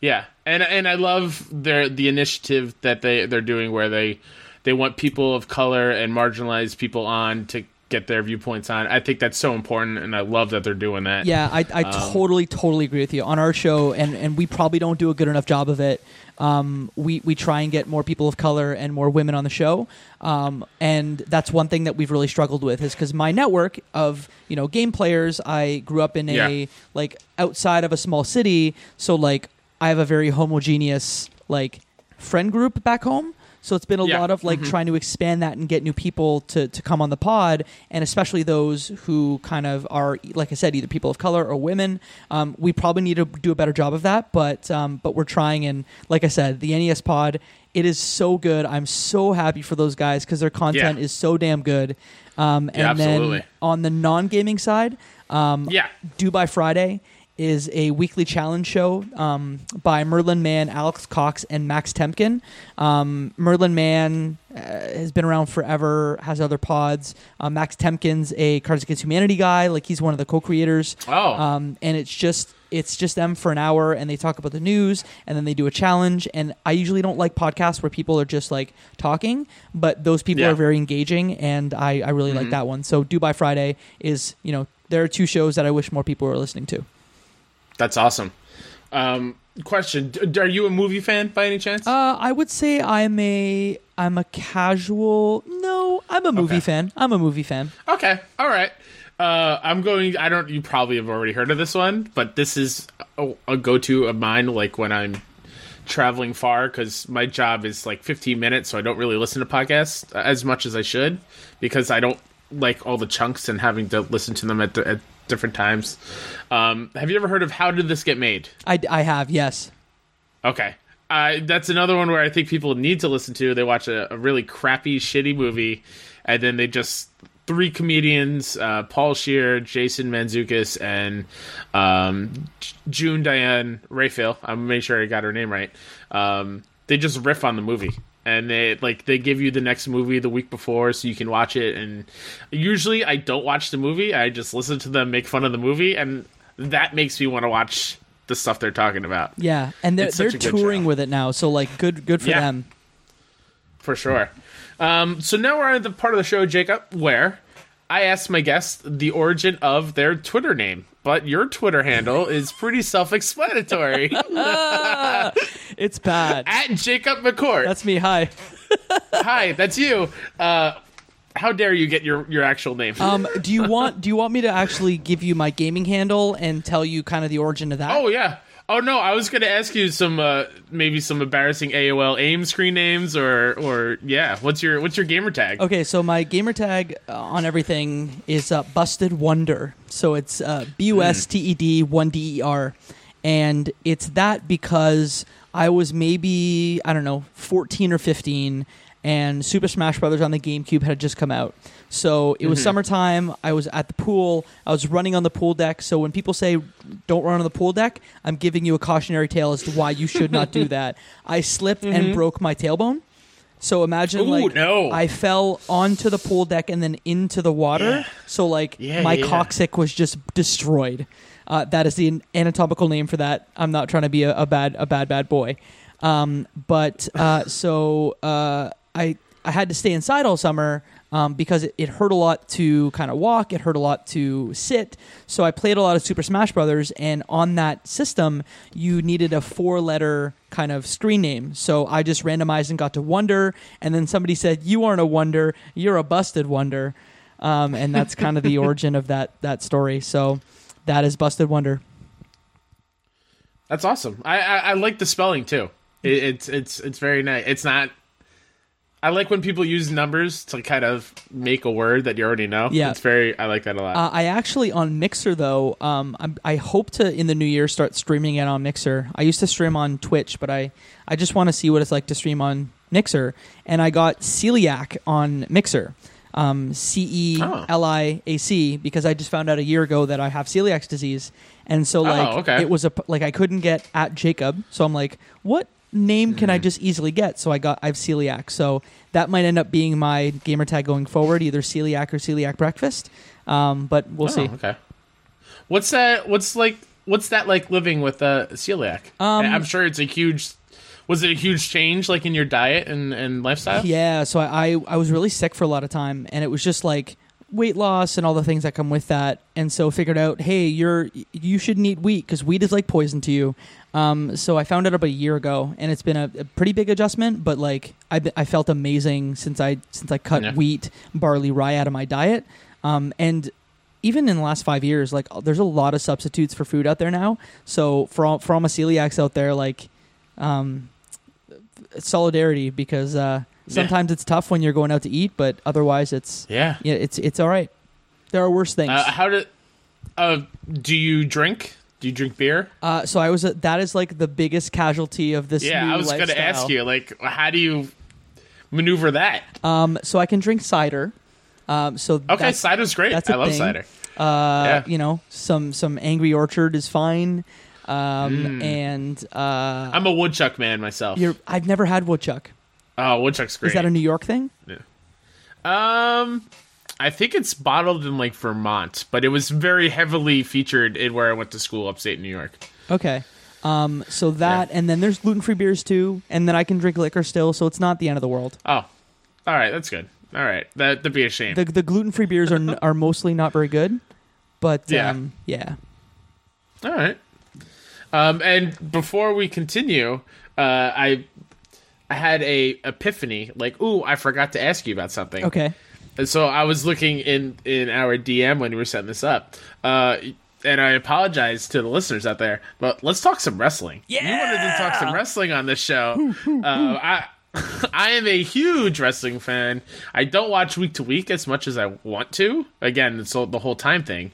Speaker 1: Yeah and and i love their the initiative that they they're doing where they they want people of color and marginalized people on to get their viewpoints on i think that's so important and i love that they're doing that
Speaker 3: Yeah, I, I
Speaker 1: Um,
Speaker 3: totally, totally agree with you. On our show, and, and we probably don't do a good enough job of it. Um, we, we try and get more people of color and more women on the show. Um, and that's one thing that we've really struggled with is because my network of, you know, game players, I grew up in a,
Speaker 1: Yeah.
Speaker 3: like, outside of a small city. So, like, I have a very homogeneous, like, friend group back home. So it's been a
Speaker 1: Yeah.
Speaker 3: lot of like trying to expand that and get new people to, to come on the pod, and especially those who kind of are, like I said, either people of color or women. Um, we probably need to do a better job of that, but um, but we're trying. And like I said, the NES pod, it is so good. I'm so happy for those guys because their content
Speaker 1: Yeah.
Speaker 3: is so damn good. Um, and
Speaker 1: Yeah,
Speaker 3: then on the non gaming side, um,
Speaker 1: yeah
Speaker 3: by Friday is a weekly challenge show um, by Merlin Mann, Alex Cox, and Max Temkin. Um, Merlin Mann uh, has been around forever, has other pods. Uh, Max Temkin's a Cards Against Humanity guy, like he's one of the co-creators.
Speaker 1: Oh.
Speaker 3: Um, and it's just it's just them for an hour, and they talk about the news, and then they do a challenge. And I usually don't like podcasts where people are just like talking, but those people
Speaker 1: Yeah.
Speaker 3: are very engaging, and I, I really like that one. So Do By Friday is you know there are two shows that I wish more people were listening to.
Speaker 1: That's awesome. Um, question: Are you a movie fan by any chance?
Speaker 3: Uh, I would say I'm a I'm a casual. No, I'm a movie
Speaker 1: Okay.
Speaker 3: fan. I'm a movie fan.
Speaker 1: Okay, all right. Uh, I'm going. I don't. You probably have already heard of this one, but this is a, a go-to of mine. Like when I'm traveling far, because my job is like 15 minutes, so I don't really listen to podcasts as much as I should because I don't like all the chunks and having to listen to them at, the at different times. Um, have you ever heard of How Did This Get Made?
Speaker 3: I, I have yes.
Speaker 1: Okay. Uh, that's another one where I think people need to listen to. They watch a, a really crappy, shitty movie, and then they just three comedians: uh, Paul Scheer, Jason Mantzoukas, and um, June Diane Raphael. I'm making sure I got her name right. Um, they just riff on the movie, and they like they give you the next movie the week before, so you can watch it. And usually, I don't watch the movie. I just listen to them make fun of the movie, and that makes me want to watch the stuff they're talking about.
Speaker 3: Yeah, and they're they're
Speaker 1: such a good
Speaker 3: touring with it now, so like good good for
Speaker 1: Yeah.
Speaker 3: them.
Speaker 1: For sure. Um, so now we're at the part of the show, Jacob, where I asked my guests the origin of their Twitter name. But your Twitter handle is pretty self-explanatory. [LAUGHS]
Speaker 3: It's bad.
Speaker 1: At Jacob McCourt.
Speaker 3: That's me. Hi.
Speaker 1: Hi, that's you. Uh, how dare you get your, your actual name?
Speaker 3: Um, do you [LAUGHS] want do you want me to actually give you my gaming handle and tell you kind of the origin of that?
Speaker 1: oh yeah. Oh no, I was gonna ask you some uh, maybe some embarrassing AOL AIM screen names or or yeah. What's your what's your gamer tag?
Speaker 3: Okay, so my gamer tag uh, on everything is uh, Busted Wonder. So it's uh, B U S T E D one D E R, and it's that because I was maybe I don't know fourteen or fifteen, and Super Smash Brothers on the GameCube had just come out. So it was summertime. I was at the pool. I was running on the pool deck. So when people say "don't run on the pool deck," I'm giving you a cautionary tale as to why you should not do that. [LAUGHS] I slipped and broke my tailbone. So imagine
Speaker 1: Ooh,
Speaker 3: like
Speaker 1: no.
Speaker 3: I fell onto the pool deck and then into the water. So like
Speaker 1: Yeah,
Speaker 3: my
Speaker 1: yeah, yeah.
Speaker 3: coccyx was just destroyed. Uh, that is the anatomical name for that. I'm not trying to be a, a bad a bad bad boy. Um, but uh, so uh, I I had to stay inside all summer um, because it, it hurt a lot to kind of walk. It hurt a lot to sit. So I played a lot of Super Smash Brothers, and on that system, you needed a four letter kind of screen name. So I just randomized and got to Wonder, and then somebody said, "You aren't a Wonder. You're a busted Wonder," um, and that's [LAUGHS] kind of the origin of that that story. So that is Busted Wonder.
Speaker 1: That's awesome. I, I, I like the spelling too. It, it's it's it's very nice. It's not. I like when people use numbers to kind of make a word that you already know.
Speaker 3: Yeah.
Speaker 1: it's very. I like that a lot.
Speaker 3: Uh, I actually on Mixer though. Um, I'm, I hope to in the new year start streaming it on Mixer. I used to stream on Twitch, but I I just want to see what it's like to stream on Mixer. And I got celiac on Mixer, um, C E L I A C, because I just found out a year ago that I have celiac disease. And so like
Speaker 1: Oh, okay.
Speaker 3: it was a like I couldn't get at Jacob, so I'm like, what name can I just easily get? So I got I have celiac. So that might end up being my gamer tag going forward, either celiac or celiac breakfast. Um, but we'll
Speaker 1: Oh,
Speaker 3: see.
Speaker 1: Okay. What's that? What's like? What's that like living with uh, celiac?
Speaker 3: Um,
Speaker 1: I'm sure it's a huge. Was it a huge change, like in your diet and, and lifestyle?
Speaker 3: Yeah, so I, I I was really sick for a lot of time, and it was just like weight loss and all the things that come with that. And so figured out, hey, you're you shouldn't eat wheat because wheat is like poison to you. Um, so I found out about a year ago, and it's been a, a pretty big adjustment. But like I I felt amazing since I since I cut
Speaker 1: Yeah.
Speaker 3: wheat, barley, rye out of my diet. Um, and even in the last five years, like there's a lot of substitutes for food out there now. So for all, for all my celiacs out there, like um, solidarity because uh, sometimes it's tough when you're going out to eat, but otherwise it's
Speaker 1: Yeah.
Speaker 3: yeah, it's it's all right. There are worse things.
Speaker 1: Uh, how did? Uh, do you drink? Do you drink beer?
Speaker 3: Uh, so I was a, that is like the biggest casualty of this.
Speaker 1: Yeah, I was going to ask you, like, how do you maneuver that?
Speaker 3: Um, so I can drink cider. Um, so
Speaker 1: Okay, cider's great.
Speaker 3: that's
Speaker 1: I love
Speaker 3: thing.
Speaker 1: cider.
Speaker 3: Uh,
Speaker 1: Yeah.
Speaker 3: You know, some some Angry Orchard is fine. Um,
Speaker 1: Mm.
Speaker 3: and uh,
Speaker 1: I'm a woodchuck man myself.
Speaker 3: you're, I've never had woodchuck.
Speaker 1: Oh, woodchuck's great.
Speaker 3: Is that a New York thing? Yeah.
Speaker 1: Um, I think it's bottled in like Vermont, but it was very heavily featured in where I went to school, upstate New York.
Speaker 3: Okay. Um, so that, and then there's gluten free beers too, and then I can drink liquor still, so it's not the end of the world.
Speaker 1: Oh, all right, that's good. All right, that that'd be a shame.
Speaker 3: The the gluten free beers are [LAUGHS] are mostly not very good, but
Speaker 1: Yeah.
Speaker 3: um, yeah.
Speaker 1: all right. Um, and before we continue, uh, I I had a epiphany. Like, ooh, I forgot to ask you about something.
Speaker 3: Okay.
Speaker 1: And so I was looking in in our DM when we were setting this up. Uh, and I apologize to the listeners out there, but let's talk some wrestling. Yeah, you wanted to talk some wrestling on this show. uh, I I am a huge wrestling fan. I don't watch week to week as much as I want to. Again, it's all, the whole time thing.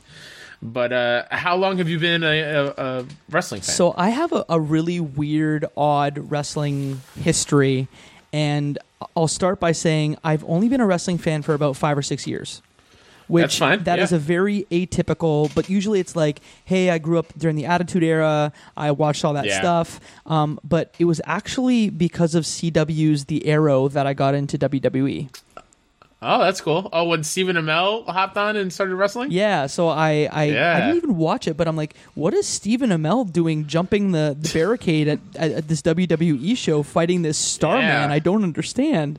Speaker 1: But uh, how long have you been a, a, a wrestling fan?
Speaker 3: So I have a, a really weird, odd wrestling history, and I'll start by saying I've only been a wrestling fan for about five or six years. Which
Speaker 1: That's fine,
Speaker 3: that is
Speaker 1: yeah.
Speaker 3: a very atypical, but usually it's like, hey, I grew up during the Attitude Era, I watched all that
Speaker 1: Yeah.
Speaker 3: stuff. Um, but it was actually because of CW's The Arrow that I got into. WWE.
Speaker 1: Oh, that's cool. Oh, when Stephen Amell hopped on and started wrestling.
Speaker 3: Yeah, so I I,
Speaker 1: Yeah.
Speaker 3: I didn't even watch it, but I'm like, what is Stephen Amell doing jumping the, the barricade at, [LAUGHS] at, at this WWE show fighting this Starman?
Speaker 1: Yeah.
Speaker 3: I don't understand.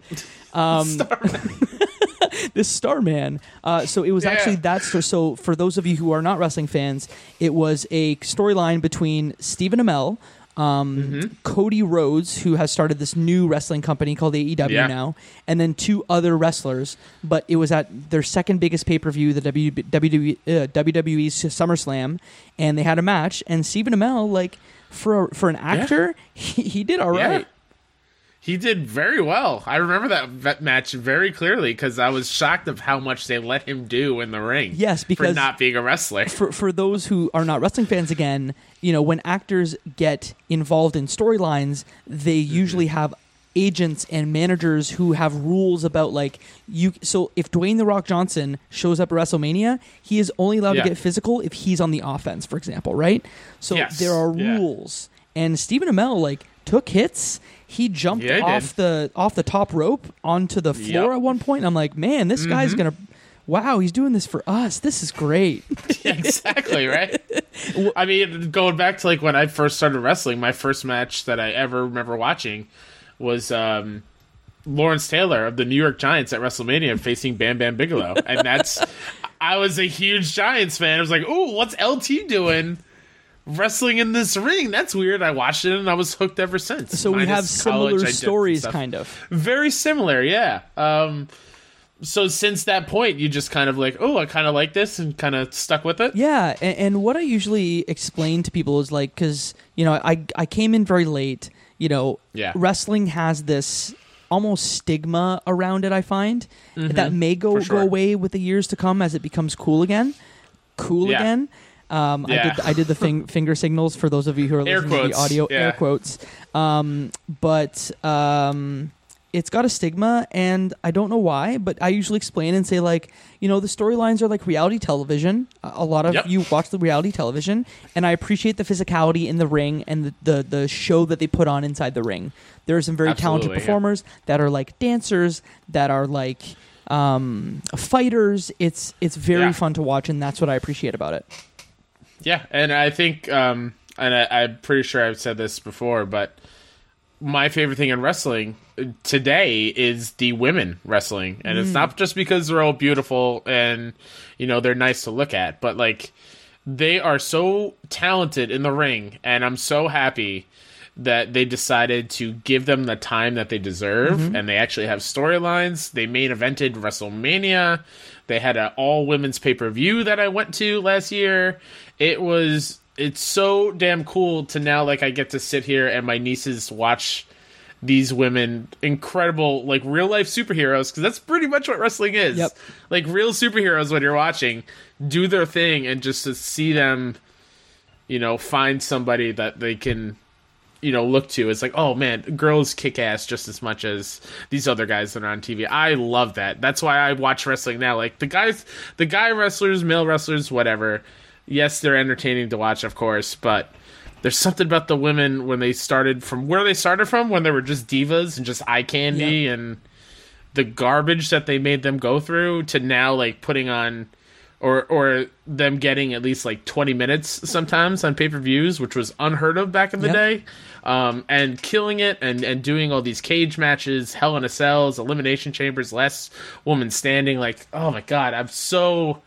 Speaker 3: Um, [LAUGHS] [LAUGHS] this Starman. Uh, so it was
Speaker 1: Yeah.
Speaker 3: actually that. So, so for those of you who are not wrestling fans, it was a storyline between Stephen Amell. Um,
Speaker 1: Mm-hmm.
Speaker 3: Cody Rhodes, who has started this new wrestling company called AEW
Speaker 1: Yeah.
Speaker 3: now, and then two other wrestlers. But it was at their second biggest pay per view, the WWE, uh, WWE's SummerSlam, and they had a match. And Stephen Amell, like for a, for an actor, [LAUGHS] he, he did all
Speaker 1: Yeah. He did very well. I remember that, that match very clearly because I was shocked of how much they let him do in the ring.
Speaker 3: Yes,
Speaker 1: for
Speaker 3: because-
Speaker 1: not being a wrestler.
Speaker 3: for for those who are not wrestling fans again, you know, when actors get involved in storylines, they
Speaker 1: Mm-hmm.
Speaker 3: usually have agents and managers who have rules about like you so if Dwayne the Rock Johnson shows up at WrestleMania, he is only allowed
Speaker 1: Yeah.
Speaker 3: to get physical if he's on the offense, for example, right? So
Speaker 1: Yes.
Speaker 3: there are
Speaker 1: Yeah.
Speaker 3: rules. And Stephen Amell like took hits. He jumped
Speaker 1: Yeah, he
Speaker 3: off the off the top rope onto the floor
Speaker 1: Yep. Mm-hmm.
Speaker 3: at one point. And I'm like, man, this guy's gonna wow, he's doing this for us. This is great. [LAUGHS]
Speaker 1: exactly right. I mean, going back to like when I first started wrestling, my first match that I ever remember watching was um, Lawrence Taylor of the New York Giants at WrestleMania facing Bam Bam Bigelow, and that's [LAUGHS] I was a huge Giants fan. I was like, "Oh, what's LT doing?" Wrestling in this ring. That's weird. I watched it and I was hooked ever since.
Speaker 3: So we have similar stories, kind of.
Speaker 1: Very similar, yeah. Um, so since that point, you just kind of like, oh, I kind of like this, and kind of stuck with it.
Speaker 3: Yeah, and, and what I usually explain to people is like, because you know, I I came in very late. You know,
Speaker 1: Yeah.
Speaker 3: wrestling has this almost stigma around it. I find that may go
Speaker 1: Mm-hmm. sure.
Speaker 3: go away with the years to come as it becomes cool again. Cool
Speaker 1: Yeah.
Speaker 3: again. Um, I
Speaker 1: Yeah.
Speaker 3: did I did the fing- [LAUGHS] finger signals for those of you who are listening to the audio
Speaker 1: yeah.
Speaker 3: air quotes. Um, but um, it's got a stigma, and I don't know why. But I usually explain and say like, you know, the storylines are like reality television. A lot of
Speaker 1: Yep.
Speaker 3: you watch the reality television, and I appreciate the physicality in the ring and the the, the show that they put on inside the ring. There are some very talented
Speaker 1: Absolutely, yeah.
Speaker 3: performers that are like dancers, that are like um, fighters. It's it's very
Speaker 1: Yeah.
Speaker 3: fun to watch, and that's what I appreciate about it.
Speaker 1: Yeah, and I think, um, and I, I'm pretty sure I've said this before, but my favorite thing in wrestling today is the women wrestling, and it's not just because they're all beautiful and you know they're nice to look at, but like they are so talented in the ring, and I'm so happy that they decided to give them the time that they deserve. Mm-hmm. And they actually have storylines. They main evented wrestlemania. They had an all women's pay-per-view that i went to last year. It was it's so damn cool to now like i get to sit here and my nieces watch these women incredible like real life superheroes because that's pretty much what wrestling is
Speaker 3: Yep.
Speaker 1: like real superheroes when you're watching do their thing and just to see them you know find somebody that they can you know look to. It's like, oh man, girls kick ass just as much as these other guys that are on TV. I love that. That's why I watch wrestling now. Like the guys, the guy wrestlers, male wrestlers, whatever. Yes, they're entertaining to watch, of course, but there's something about the women when they started from where they started from when they were just divas and just eye candy
Speaker 3: Yeah.
Speaker 1: and the garbage that they made them go through to now like putting on or or them getting at least like 20 minutes sometimes on pay-per-views which was unheard of back in the
Speaker 3: Yep.
Speaker 1: day um, and killing it and and doing all these cage matches hell in a cells elimination chambers last woman standing like oh my god i'm so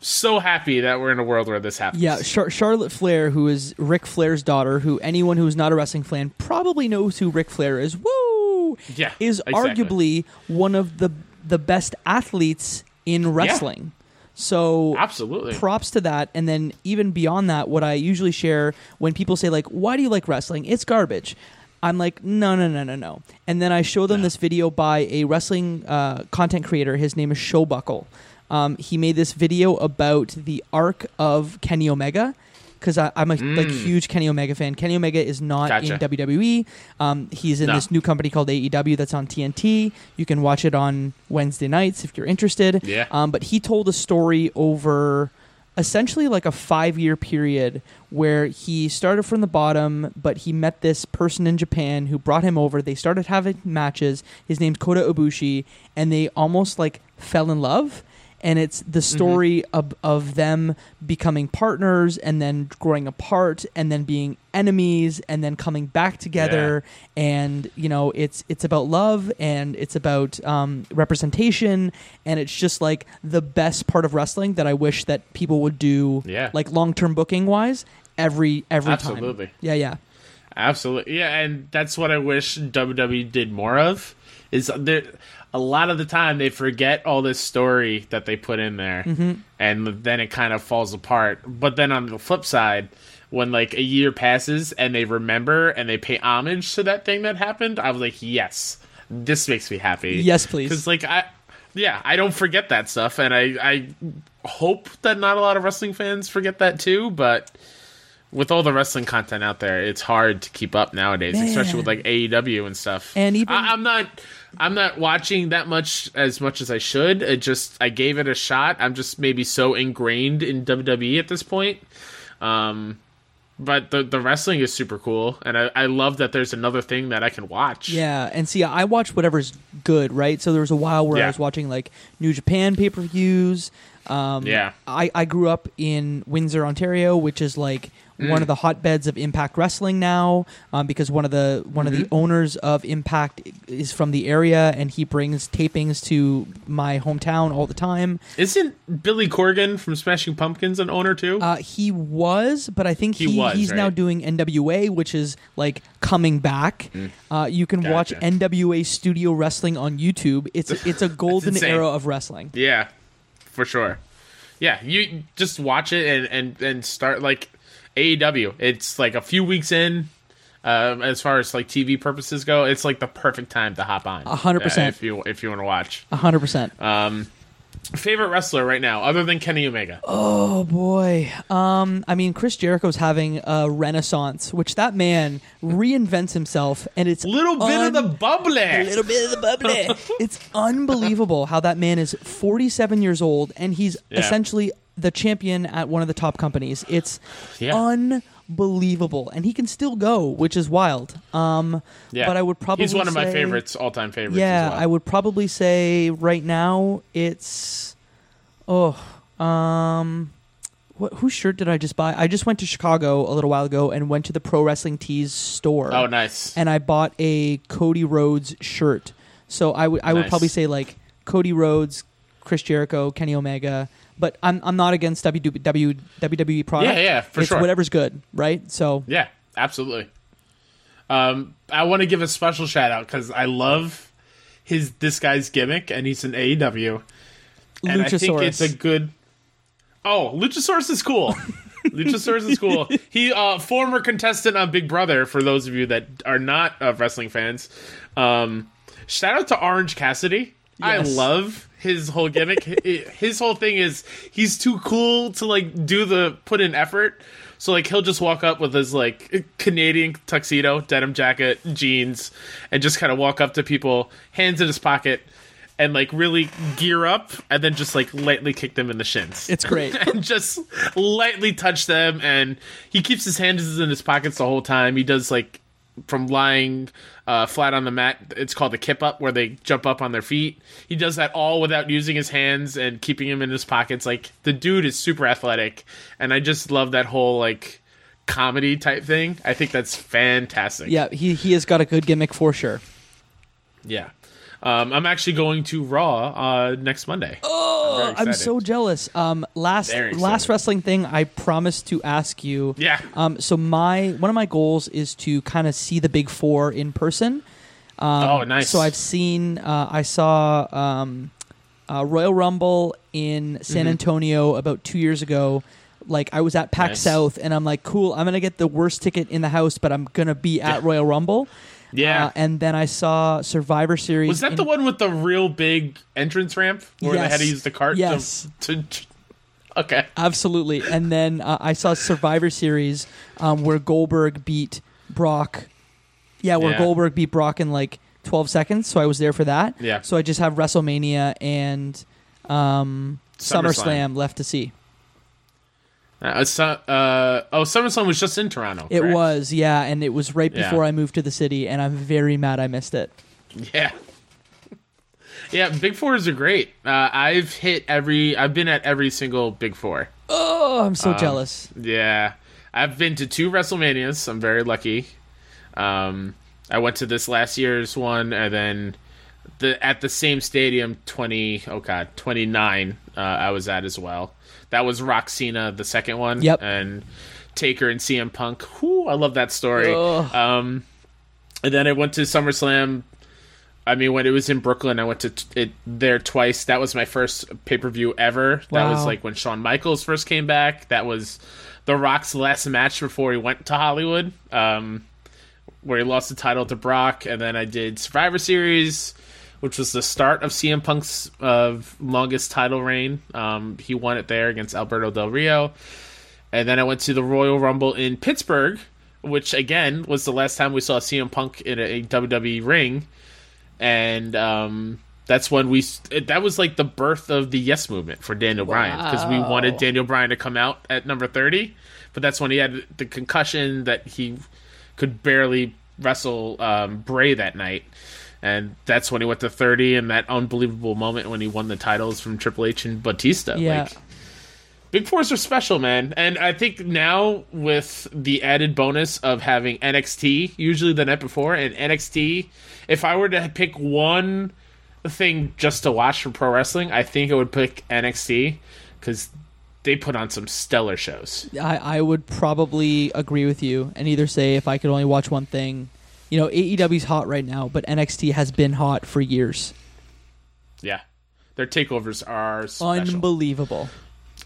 Speaker 1: so happy that we're in a world where this happens
Speaker 3: Yeah, Char- Charlotte Flair, who is Ric Flair's daughter, who anyone who's not a wrestling fan probably knows who Ric Flair is. Woo!
Speaker 1: Yeah,
Speaker 3: is
Speaker 1: exactly.
Speaker 3: arguably one of the the best athletes in wrestling. So
Speaker 1: absolutely
Speaker 3: props to that. And then even beyond that, what I usually share when people say like, "Why do you like wrestling?" It's garbage. I'm like, no, no, no, no, no. And then I show them this video by a wrestling uh, content creator. His name is Showbuckle. Um, he made this video about the arc of Kenny Omega because I'm a like huge Kenny Omega fan. Kenny Omega is not
Speaker 1: Mm. Gotcha.
Speaker 3: in WWE. Um, he's in
Speaker 1: No.
Speaker 3: this new company called AEW that's on TNT. You can watch it on Wednesday nights if you're interested.
Speaker 1: Yeah.
Speaker 3: Um, but he told a story over essentially like a five year period where he started from the bottom, but he met this person in Japan who brought him over. They started having matches. His name's Kota Ibushi, and they almost like fell in love. And it's the story of, of them becoming partners and then growing apart and then being enemies and then coming back together and you know it's it's about love and it's about um, representation and it's just like the best part of wrestling that I wish that people would do
Speaker 1: Yeah.
Speaker 3: like long term booking wise every every
Speaker 1: Absolutely.
Speaker 3: time. Yeah, yeah.
Speaker 1: Absolutely, yeah, and that's what I wish WWE did more of. Is there a lot of the time they forget all this story that they put in there,
Speaker 3: Mm-hmm.
Speaker 1: and then it kind of falls apart. But then on the flip side, when like a year passes and they remember and they pay homage to that thing that happened, I was like, yes, this makes me happy.
Speaker 3: Yes, please.
Speaker 1: Because like I, yeah, I don't forget that stuff, and I I hope that not a lot of wrestling fans forget that too, but with all the wrestling content out there, it's hard to keep up nowadays, especially with like AEW and stuff.
Speaker 3: And even-
Speaker 1: I, I'm not, I'm not watching that much as much as I should. It just I gave it a shot. I'm just maybe so ingrained in WWE at this point. Um, but the the wrestling is super cool, and I, I love that there's another thing that I can watch.
Speaker 3: Yeah, and see, I watch whatever's good, right? So there was a while where I was watching like New Japan pay per views. Um,
Speaker 1: Yeah.
Speaker 3: I, I grew up in Windsor, Ontario, which is like
Speaker 1: Mm.
Speaker 3: one of the hotbeds of Impact Wrestling now, um, because one of the one of the
Speaker 1: Mm-hmm.
Speaker 3: owners of Impact is from the area, and he brings tapings to my hometown all the time.
Speaker 1: Isn't Billy Corgan from Smashing Pumpkins an owner too?
Speaker 3: Uh, he was, but I think
Speaker 1: He
Speaker 3: he,
Speaker 1: was,
Speaker 3: he's now doing NWA, which is like coming back. Uh, you can watch
Speaker 1: Mm.
Speaker 3: NWA Studio Wrestling on YouTube. It's [LAUGHS] it's a golden era of wrestling.
Speaker 1: Yeah, for sure. Yeah, you just watch it and and and start like AEW. It's like a few weeks in. Um, as far as like TV purposes go, it's like the perfect time to hop on.
Speaker 3: A hundred
Speaker 1: uh,
Speaker 3: percent.
Speaker 1: if you if you want to watch.
Speaker 3: hundred percent.
Speaker 1: Um, favorite wrestler right now, other than Kenny Omega.
Speaker 3: Oh boy. Um, I mean, Chris Jericho's having a renaissance, which that man reinvents himself, and it's
Speaker 1: Little bit of the
Speaker 3: un-
Speaker 1: bubbly.
Speaker 3: a little bit of the bubbly. [LAUGHS] it's unbelievable how that man is 47 years old and he's
Speaker 1: Yeah.
Speaker 3: essentially the champion at one of the top companies. It's
Speaker 1: Yeah.
Speaker 3: unbelievable, and he can still go, which is wild. Um,
Speaker 1: Yeah,
Speaker 3: but I would probably
Speaker 1: he's one of my
Speaker 3: say-
Speaker 1: favorites, all time favorites.
Speaker 3: Yeah,
Speaker 1: as well.
Speaker 3: I would probably say right now it's oh um. What, whose shirt did I just buy? I just went to Chicago a little while ago and went to the Pro Wrestling Tees store
Speaker 1: Oh, nice.
Speaker 3: and I bought a Cody Rhodes shirt. So I would I would probably say like Cody Rhodes, Chris Jericho, Kenny Omega. But I'm I'm not against WWE WWE product.
Speaker 1: Yeah, yeah, for
Speaker 3: it's
Speaker 1: sure.
Speaker 3: Whatever's good, right? So
Speaker 1: Yeah, absolutely. Um, I want to give a special shout out because I love his this guy's gimmick, and he's an AEW, and I think it's a good. Oh, Luchasaurus is cool. [LAUGHS] Luchasaurus is cool. He uh former contestant on Big Brother. For those of you that are not uh, wrestling fans, um, shout out to Orange Cassidy I love his whole gimmick. [LAUGHS] His whole thing is he's too cool to like do the put in effort. So like he'll just walk up with his like Canadian tuxedo, denim jacket, jeans, and just kind of walk up to people, hands in his pocket, and like really gear up, and then just like lightly kick them in the shins.
Speaker 3: It's great. [LAUGHS]
Speaker 1: and just lightly touch them and he keeps his hands in his pockets the whole time he does like from lying uh, flat on the mat it's called the kip up where they jump up on their feet. He does that all without using his hands and keeping him in his pockets. Like the dude is super athletic and i just love that whole like comedy type thing. I think that's fantastic.
Speaker 3: Yeah, he he has got a good gimmick for sure.
Speaker 1: yeah um, i'm actually going to raw uh, next monday oh
Speaker 3: I'm so jealous. Um, last last wrestling thing I promised to ask you.
Speaker 1: Yeah.
Speaker 3: Um, so my one of my goals is to kind of see the big four in person.
Speaker 1: oh nice
Speaker 3: So I've seen. Uh, I saw um, uh, Royal Rumble in San
Speaker 1: Mm-hmm.
Speaker 3: Antonio about two years ago. Like I was at PAX
Speaker 1: Nice.
Speaker 3: South, and I'm like, cool. I'm gonna get the worst ticket in the house, but I'm gonna be at Royal Rumble.
Speaker 1: Yeah
Speaker 3: Uh, and then I saw Survivor Series.
Speaker 1: Was that
Speaker 3: in-
Speaker 1: the one with the real big entrance ramp where they had to use the cart?
Speaker 3: Yes.
Speaker 1: To, to, okay.
Speaker 3: Absolutely. And then uh, I saw Survivor Series um, where Goldberg beat Brock. Yeah, where
Speaker 1: Yeah.
Speaker 3: Goldberg beat Brock in like 12 seconds. So I was there for that.
Speaker 1: Yeah.
Speaker 3: So I just have WrestleMania and um,
Speaker 1: SummerSlam.
Speaker 3: SummerSlam left to see.
Speaker 1: Uh, uh, oh, SummerSlam was just in Toronto.
Speaker 3: It
Speaker 1: correct?
Speaker 3: was, yeah. And it was right
Speaker 1: Yeah.
Speaker 3: before I moved to the city. And I'm very mad I missed it.
Speaker 1: Yeah. [LAUGHS] Yeah, Big Fours are great. Uh, I've hit every. I've been at every single Big Four.
Speaker 3: Oh, I'm so
Speaker 1: Um,
Speaker 3: jealous.
Speaker 1: Yeah, I've been to two WrestleManias. I'm very lucky. Um, I went to this last year's one, and then the at the same stadium, twenty oh god, twenty nine. Uh, I was at as well. That was Rock Cena, the second one.
Speaker 3: Yep.
Speaker 1: and Taker and CM Punk. Whoo, I love that story.
Speaker 3: Ugh.
Speaker 1: Um, and then I went to SummerSlam. I mean, when it was in Brooklyn, I went to t- it there twice. That was my first pay per view ever. That was like when Shawn Michaels first came back. That was The Rock's last match before he went to Hollywood, um, where he lost the title to Brock. And then I did Survivor Series, which was the start of CM Punk's uh, longest title reign. Um, he won it there against Alberto Del Rio. And then I went to the Royal Rumble in Pittsburgh, which again was the last time we saw CM Punk in a, a WWE ring. And um, that's when we that was like the birth of the Yes movement for Daniel Bryan because we wanted Daniel Bryan to come out at number 30, but that's when he had the concussion that he could barely wrestle um, Bray that night. And that's when he went to 30 and that unbelievable moment when he won the titles from Triple H and Batista.
Speaker 3: Yeah.
Speaker 1: Like, Big Fours are special, man. And I think now with the added bonus of having NXT, usually the night before, and NXT, if I were to pick one thing just to watch for pro wrestling, I think I would pick NXT because they put on some stellar shows.
Speaker 3: I, I would probably agree with you and either say if I could only watch one thing, you know, AEW's hot right now, but NXT has been hot for years.
Speaker 1: Yeah. Their takeovers are special.
Speaker 3: Unbelievable.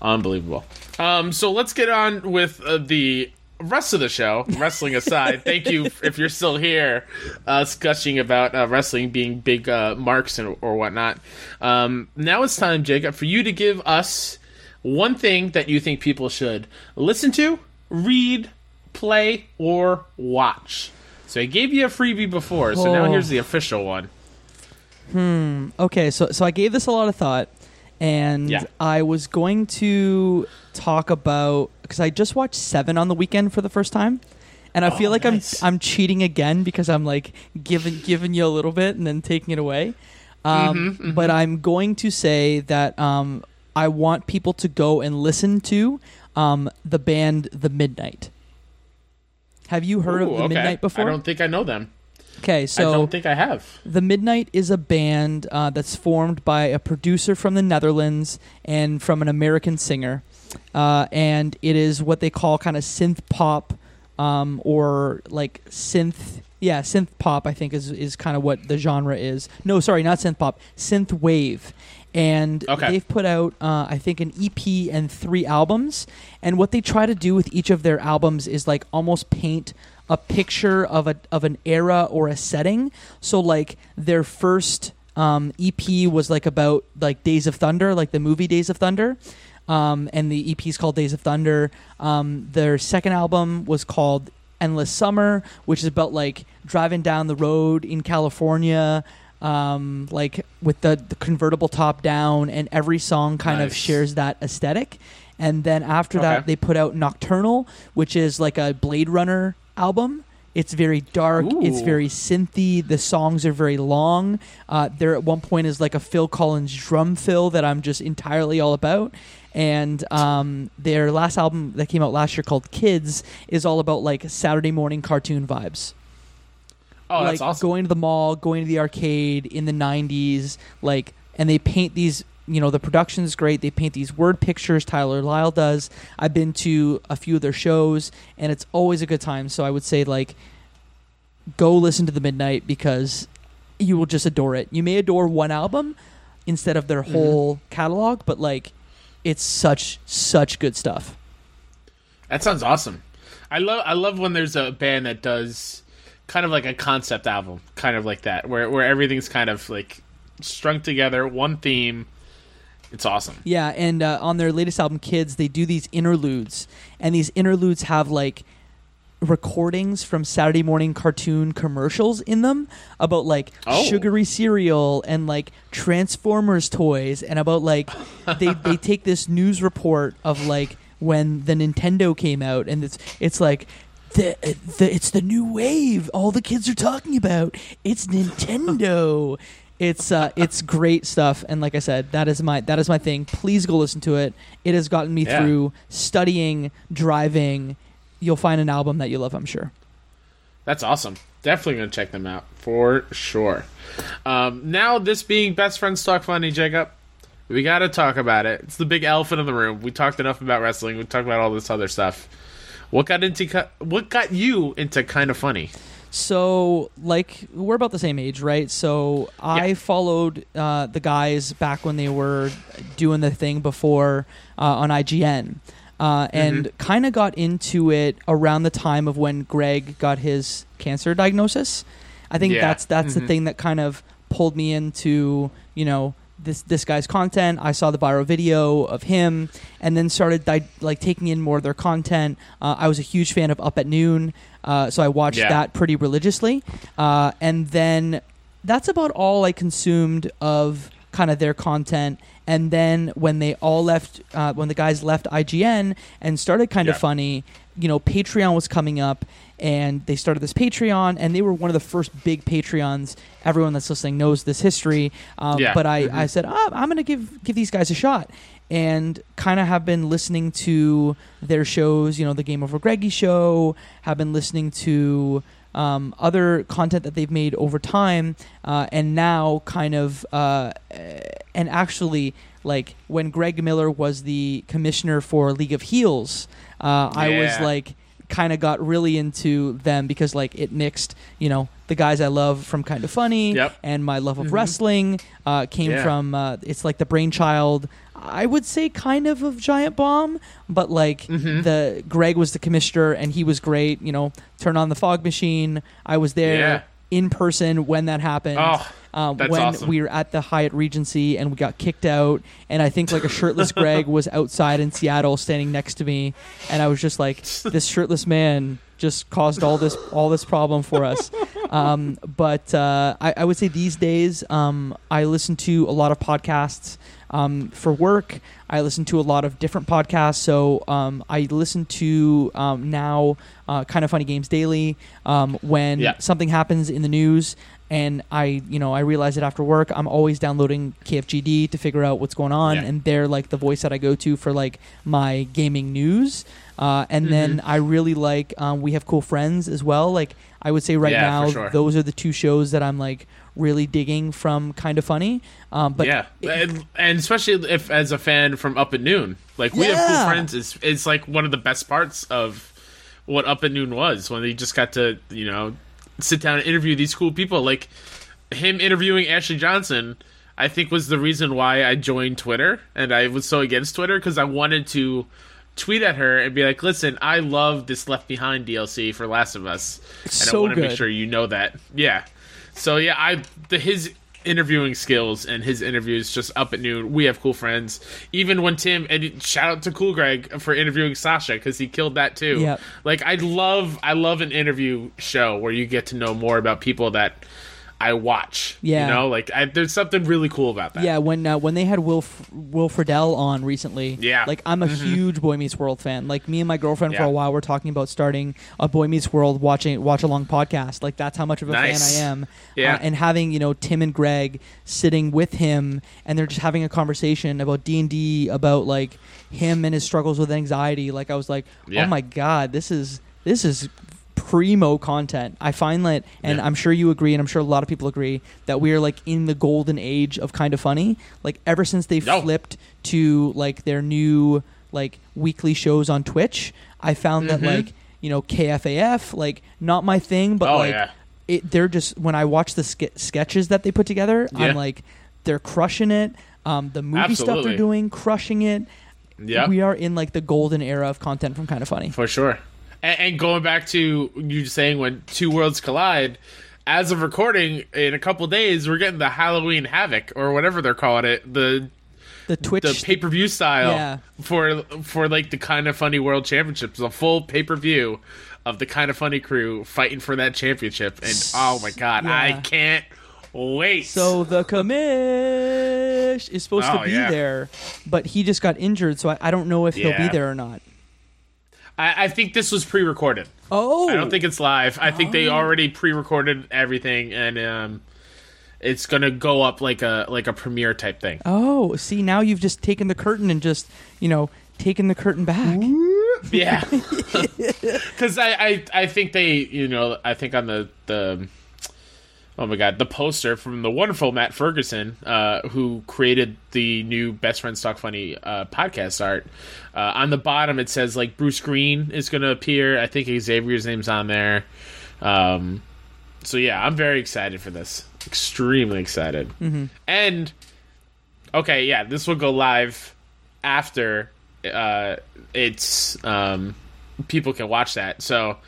Speaker 1: Unbelievable. Um, so let's get on with uh, the rest of the show. Wrestling aside, thank you [LAUGHS] if you're still here, uh, gushing about uh, wrestling being big uh, marks and or whatnot. Um, now it's time, Jacob, for you to give us one thing that you think people should listen to, read, play, or watch. So I gave you a freebie before, so now
Speaker 3: Oh.
Speaker 1: here's the official one. Hmm.
Speaker 3: Okay, so so I gave this a lot of thought, and
Speaker 1: Yeah.
Speaker 3: I was going to talk about because I just watched Seven on the weekend for the first time, and I feel
Speaker 1: Oh,
Speaker 3: like
Speaker 1: nice.
Speaker 3: I'm I'm cheating again because I'm like giving giving you a little bit and then taking it away. Um,
Speaker 1: Mm-hmm,
Speaker 3: But I'm going to say that um, I want people to go and listen to um, the band The Midnight. Have you heard
Speaker 1: Ooh,
Speaker 3: of The
Speaker 1: okay.
Speaker 3: Midnight before?
Speaker 1: I don't think I know them.
Speaker 3: okay, so
Speaker 1: I don't think I have.
Speaker 3: the Midnight is a band uh, that's formed by a producer from the Netherlands and from an American singer. Uh, and it is what they call kind of synth pop um, or like synth. Yeah, synth pop, I think, is, is kind of what the genre is. No, sorry, not synth pop, synth wave. And
Speaker 1: Okay.
Speaker 3: they've put out, uh, I think, an EP and three albums. And what they try to do with each of their albums is like almost paint a picture of a of an era or a setting. So like their first um, EP was like about like Days of Thunder, like the movie Days of Thunder. Um, and the EP is called Days of Thunder. Um, their second album was called Endless Summer, which is about like driving down the road in California, um, like with the, the convertible top down, and every song kind of shares that aesthetic. And then after
Speaker 1: Okay.
Speaker 3: that, they put out Nocturnal, which is like a Blade Runner album. It's very dark. It's very synthy. The songs are very long. Uh, there at one point is like a Phil Collins drum fill that I'm just entirely all about. And um, their last album that came out last year called Kids is all about like Saturday morning cartoon vibes
Speaker 1: Oh,
Speaker 3: like
Speaker 1: that's awesome.
Speaker 3: going to the mall, going to the arcade in the '90s, like, and they paint these. You know, the production's great. They paint these word pictures. Tyler Lyle does. I've been to a few of their shows, and it's always a good time. So I would say, like, go listen to the Midnight because you will just adore it. You may adore one album instead of their mm-hmm. whole catalog, but like, it's such such good stuff.
Speaker 1: That sounds awesome. I love I love when there's a band that does kind of like a concept album, kind of like that, where where everything's kind of like strung together, one theme. It's awesome.
Speaker 3: Yeah, and uh, on their latest album, Kids, they do these interludes, and these interludes have like recordings from Saturday morning cartoon commercials in them about like
Speaker 1: Oh.
Speaker 3: sugary cereal and like Transformers toys, and about like they [LAUGHS] they take this news report of like when the Nintendo came out, and it's it's like. The, the it's the new wave. All the kids are talking about. It's Nintendo. It's uh, it's great stuff, and like I said, that is my that is my thing. Please go listen to it. It has gotten me
Speaker 1: Yeah.
Speaker 3: through studying, driving. You'll find an album that you love, I'm sure.
Speaker 1: That's awesome. Definitely gonna check them out for sure. Um, now, this being best friends talk funny, Jacob, we got to talk about it. It's the big elephant in the room. We talked enough about wrestling. We talked about all this other stuff. What got into what got you into kind of funny?
Speaker 3: So, like, we're about the same age, right? So, I
Speaker 1: Yeah.
Speaker 3: followed uh, the guys back when they were doing the thing before uh, on IGN, uh, and kind of got into it around the time of when Greg got his cancer diagnosis. I think
Speaker 1: Yeah.
Speaker 3: that's that's the thing that kind of pulled me into you know this this guy's content. I saw the viral video of him, and then started di- like taking in more of their content. Uh, I was a huge fan of Up at Noon, uh, so I watched
Speaker 1: Yeah.
Speaker 3: that pretty religiously. Uh, and then that's about all I consumed of kind of their content. And then when they all left, uh, when the guys left IGN and started kind of funny, you know, Patreon was coming up, and they started this Patreon, and they were one of the first big Patreons. Everyone that's listening knows this history. Um,
Speaker 1: Yeah.
Speaker 3: But I, I said, oh, I'm going to give give these guys a shot, and kind of have been listening to their shows. You know, the Game Over Greggy show. Have been listening to um, other content that they've made over time, uh, and now kind of uh, and actually like when Greg Miller was the commissioner for League of Heels, uh, I was like kind of got really into them because like it mixed you know the guys I love from Kind of Funny
Speaker 1: Yep.
Speaker 3: and my love of wrestling uh, came
Speaker 1: Yeah.
Speaker 3: from uh, it's like the brainchild I would say kind of of Giant Bomb but like
Speaker 1: Mm-hmm.
Speaker 3: the Greg was the commissioner and he was great you know turn on the fog machine I was there
Speaker 1: Yeah.
Speaker 3: in person when that happened
Speaker 1: Oh,
Speaker 3: um, when
Speaker 1: awesome.
Speaker 3: we were at the Hyatt Regency and we got kicked out, and I think like a shirtless Greg was outside in Seattle standing next to me, and I was just like, [LAUGHS] this shirtless man just caused all this all this problem for us. Um, but uh, I, I would say these days, um, I listen to a lot of podcasts um, for work. I listen to a lot of different podcasts. So um, I listen to um, now uh, kind of funny games daily um, when
Speaker 1: Yeah.
Speaker 3: something happens in the news and I, you know, I realize it after work. I'm always downloading KFGD to figure out what's going on,
Speaker 1: Yeah.
Speaker 3: and they're like the voice that I go to for like my gaming news. Uh, and then
Speaker 1: Mm-hmm.
Speaker 3: I really like um, we have cool friends as well. Like I would say right
Speaker 1: Yeah,
Speaker 3: now,
Speaker 1: sure.
Speaker 3: those are the two shows that I'm like really digging from kind of funny. Um, but
Speaker 1: yeah,
Speaker 3: it-
Speaker 1: and, and especially if as a fan from Up at Noon, like we have cool friends. Is it's like one of the best parts of what Up at Noon was when they just got to you know sit down and interview these cool people. Like him interviewing Ashley Johnson, I think was the reason why I joined Twitter and I was so against Twitter because I wanted to tweet at her and be like, "Listen, I love this Left Behind DLC for Last of Us, and
Speaker 3: so
Speaker 1: I want to make sure you know that." Yeah. So yeah, I the his interviewing skills and his interviews just up at noon. We have cool friends. Even when Tim and shout out to Cool Greg for interviewing Sasha because he killed that too.
Speaker 3: Yep.
Speaker 1: Like I love I love an interview show where you get to know more about people that I watch.
Speaker 3: Yeah.
Speaker 1: you know, like I, there's something really cool about that.
Speaker 3: Yeah, when uh, when they had Will F- Will Friedle on recently,
Speaker 1: Yeah.
Speaker 3: like I'm a huge Boy Meets World fan. Like me and my girlfriend for a while were talking about starting a Boy Meets World watching watch along podcast. Like that's how much of a
Speaker 1: Nice.
Speaker 3: fan I am.
Speaker 1: Yeah.
Speaker 3: Uh, and having you know Tim and Greg sitting with him, and they're just having a conversation about D and D, about like him and his struggles with anxiety. Like I was like,
Speaker 1: Yeah.
Speaker 3: oh my god, this is this is primo content. I find that, and
Speaker 1: Yeah.
Speaker 3: I'm sure you agree, and I'm sure a lot of people agree that we are like in the golden age of kind of funny. Like ever since they flipped to like their new like weekly shows on Twitch, I found that
Speaker 1: Mhm.
Speaker 3: like you know KFAF like not my thing, but
Speaker 1: Oh,
Speaker 3: like
Speaker 1: yeah.
Speaker 3: it. They're just when I watch the ske- sketches that they put together,
Speaker 1: Yeah.
Speaker 3: I'm like they're crushing it. Um, the movie stuff they're doing, crushing it.
Speaker 1: Yeah.
Speaker 3: We are in like the golden era of content from kind of funny.
Speaker 1: For sure. And, and going back to you saying when two worlds collide, as of recording in a couple days, we're getting the Halloween Havoc or whatever they're calling it, the
Speaker 3: The Twitch
Speaker 1: the pay per view style
Speaker 3: Yeah.
Speaker 1: for for like the kind of funny World Championships, a full pay per view of the kind of funny crew fighting for that championship, and oh my god, I can't wait.
Speaker 3: So the commish is supposed to
Speaker 1: Oh,
Speaker 3: be
Speaker 1: yeah.
Speaker 3: there, but he just got injured, so I, I don't know if he'll be there or not.
Speaker 1: I, I think this was pre recorded.
Speaker 3: Oh,
Speaker 1: I don't think it's live. I think they already pre-recorded everything, and um, it's gonna go up like a like a premiere type thing.
Speaker 3: Oh, see, now you've just taken the curtain and just you know taken the curtain back.
Speaker 1: Yeah, [LAUGHS] [LAUGHS] because I, I I think they you know I think on the the oh my god the poster from the wonderful Matt Ferguson uh, who created the new Best Friends Talk Funny uh, podcast art uh, on the bottom it says like Bruce Green is gonna appear. I think Xavier's name's on there. Um, so yeah, I'm very excited for this. Extremely excited. And okay, yeah, this will go live after uh, it's um, people can watch that. So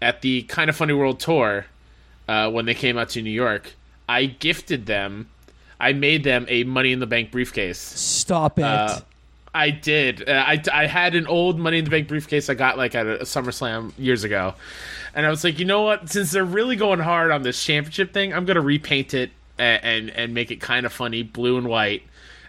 Speaker 1: at the Kind of Funny World tour, uh, when they came out to New York, I gifted them. I made them a Money in the Bank briefcase.
Speaker 3: Stop it.
Speaker 1: Uh, I did. Uh, I, I had an old Money in the Bank briefcase I got like at a, SummerSlam years ago, and I was like, you know what? Since they're really going hard on this championship thing, I'm gonna repaint it and and, and make it kind of funny, blue and white,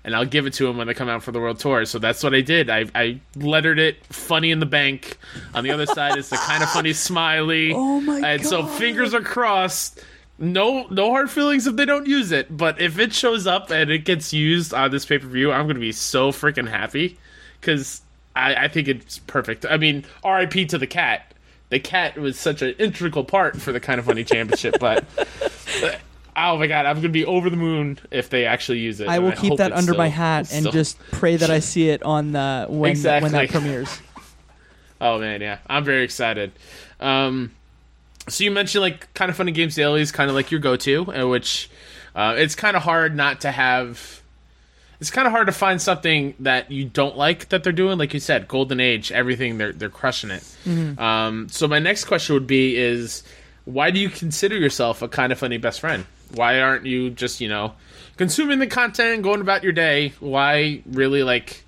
Speaker 1: and I'll give it to them when they come out for the world tour. So that's what I did. I I lettered it "Funny in the Bank." On the other side is the kind of funny smiley. [LAUGHS]
Speaker 3: Oh my
Speaker 1: And so fingers are crossed. No, no hard feelings if they don't use it. But if it shows up and it gets used on this pay per view, I'm gonna be so freaking happy because I, I think it's perfect. I mean, R.I.P. to the cat. The cat was such an integral part for the kind of funny championship, but. [LAUGHS] Oh my god, I'm gonna be over the moon if they actually use it.
Speaker 3: I will keep that under my hat and just pray that I [LAUGHS] see it on the when when that [LAUGHS] premieres.
Speaker 1: Oh man, yeah, I'm very excited. Um, so you mentioned like kind of funny games daily is kind of like your go-to, uh, which uh, it's kind of hard not to have. It's kind of hard to find something that you don't like that they're doing. Like you said, Golden Age, everything they're they're crushing it. Um, so my next question would be: Is why do you consider yourself a kind of funny best friend? Why aren't you just you know consuming the content and going about your day? Why really like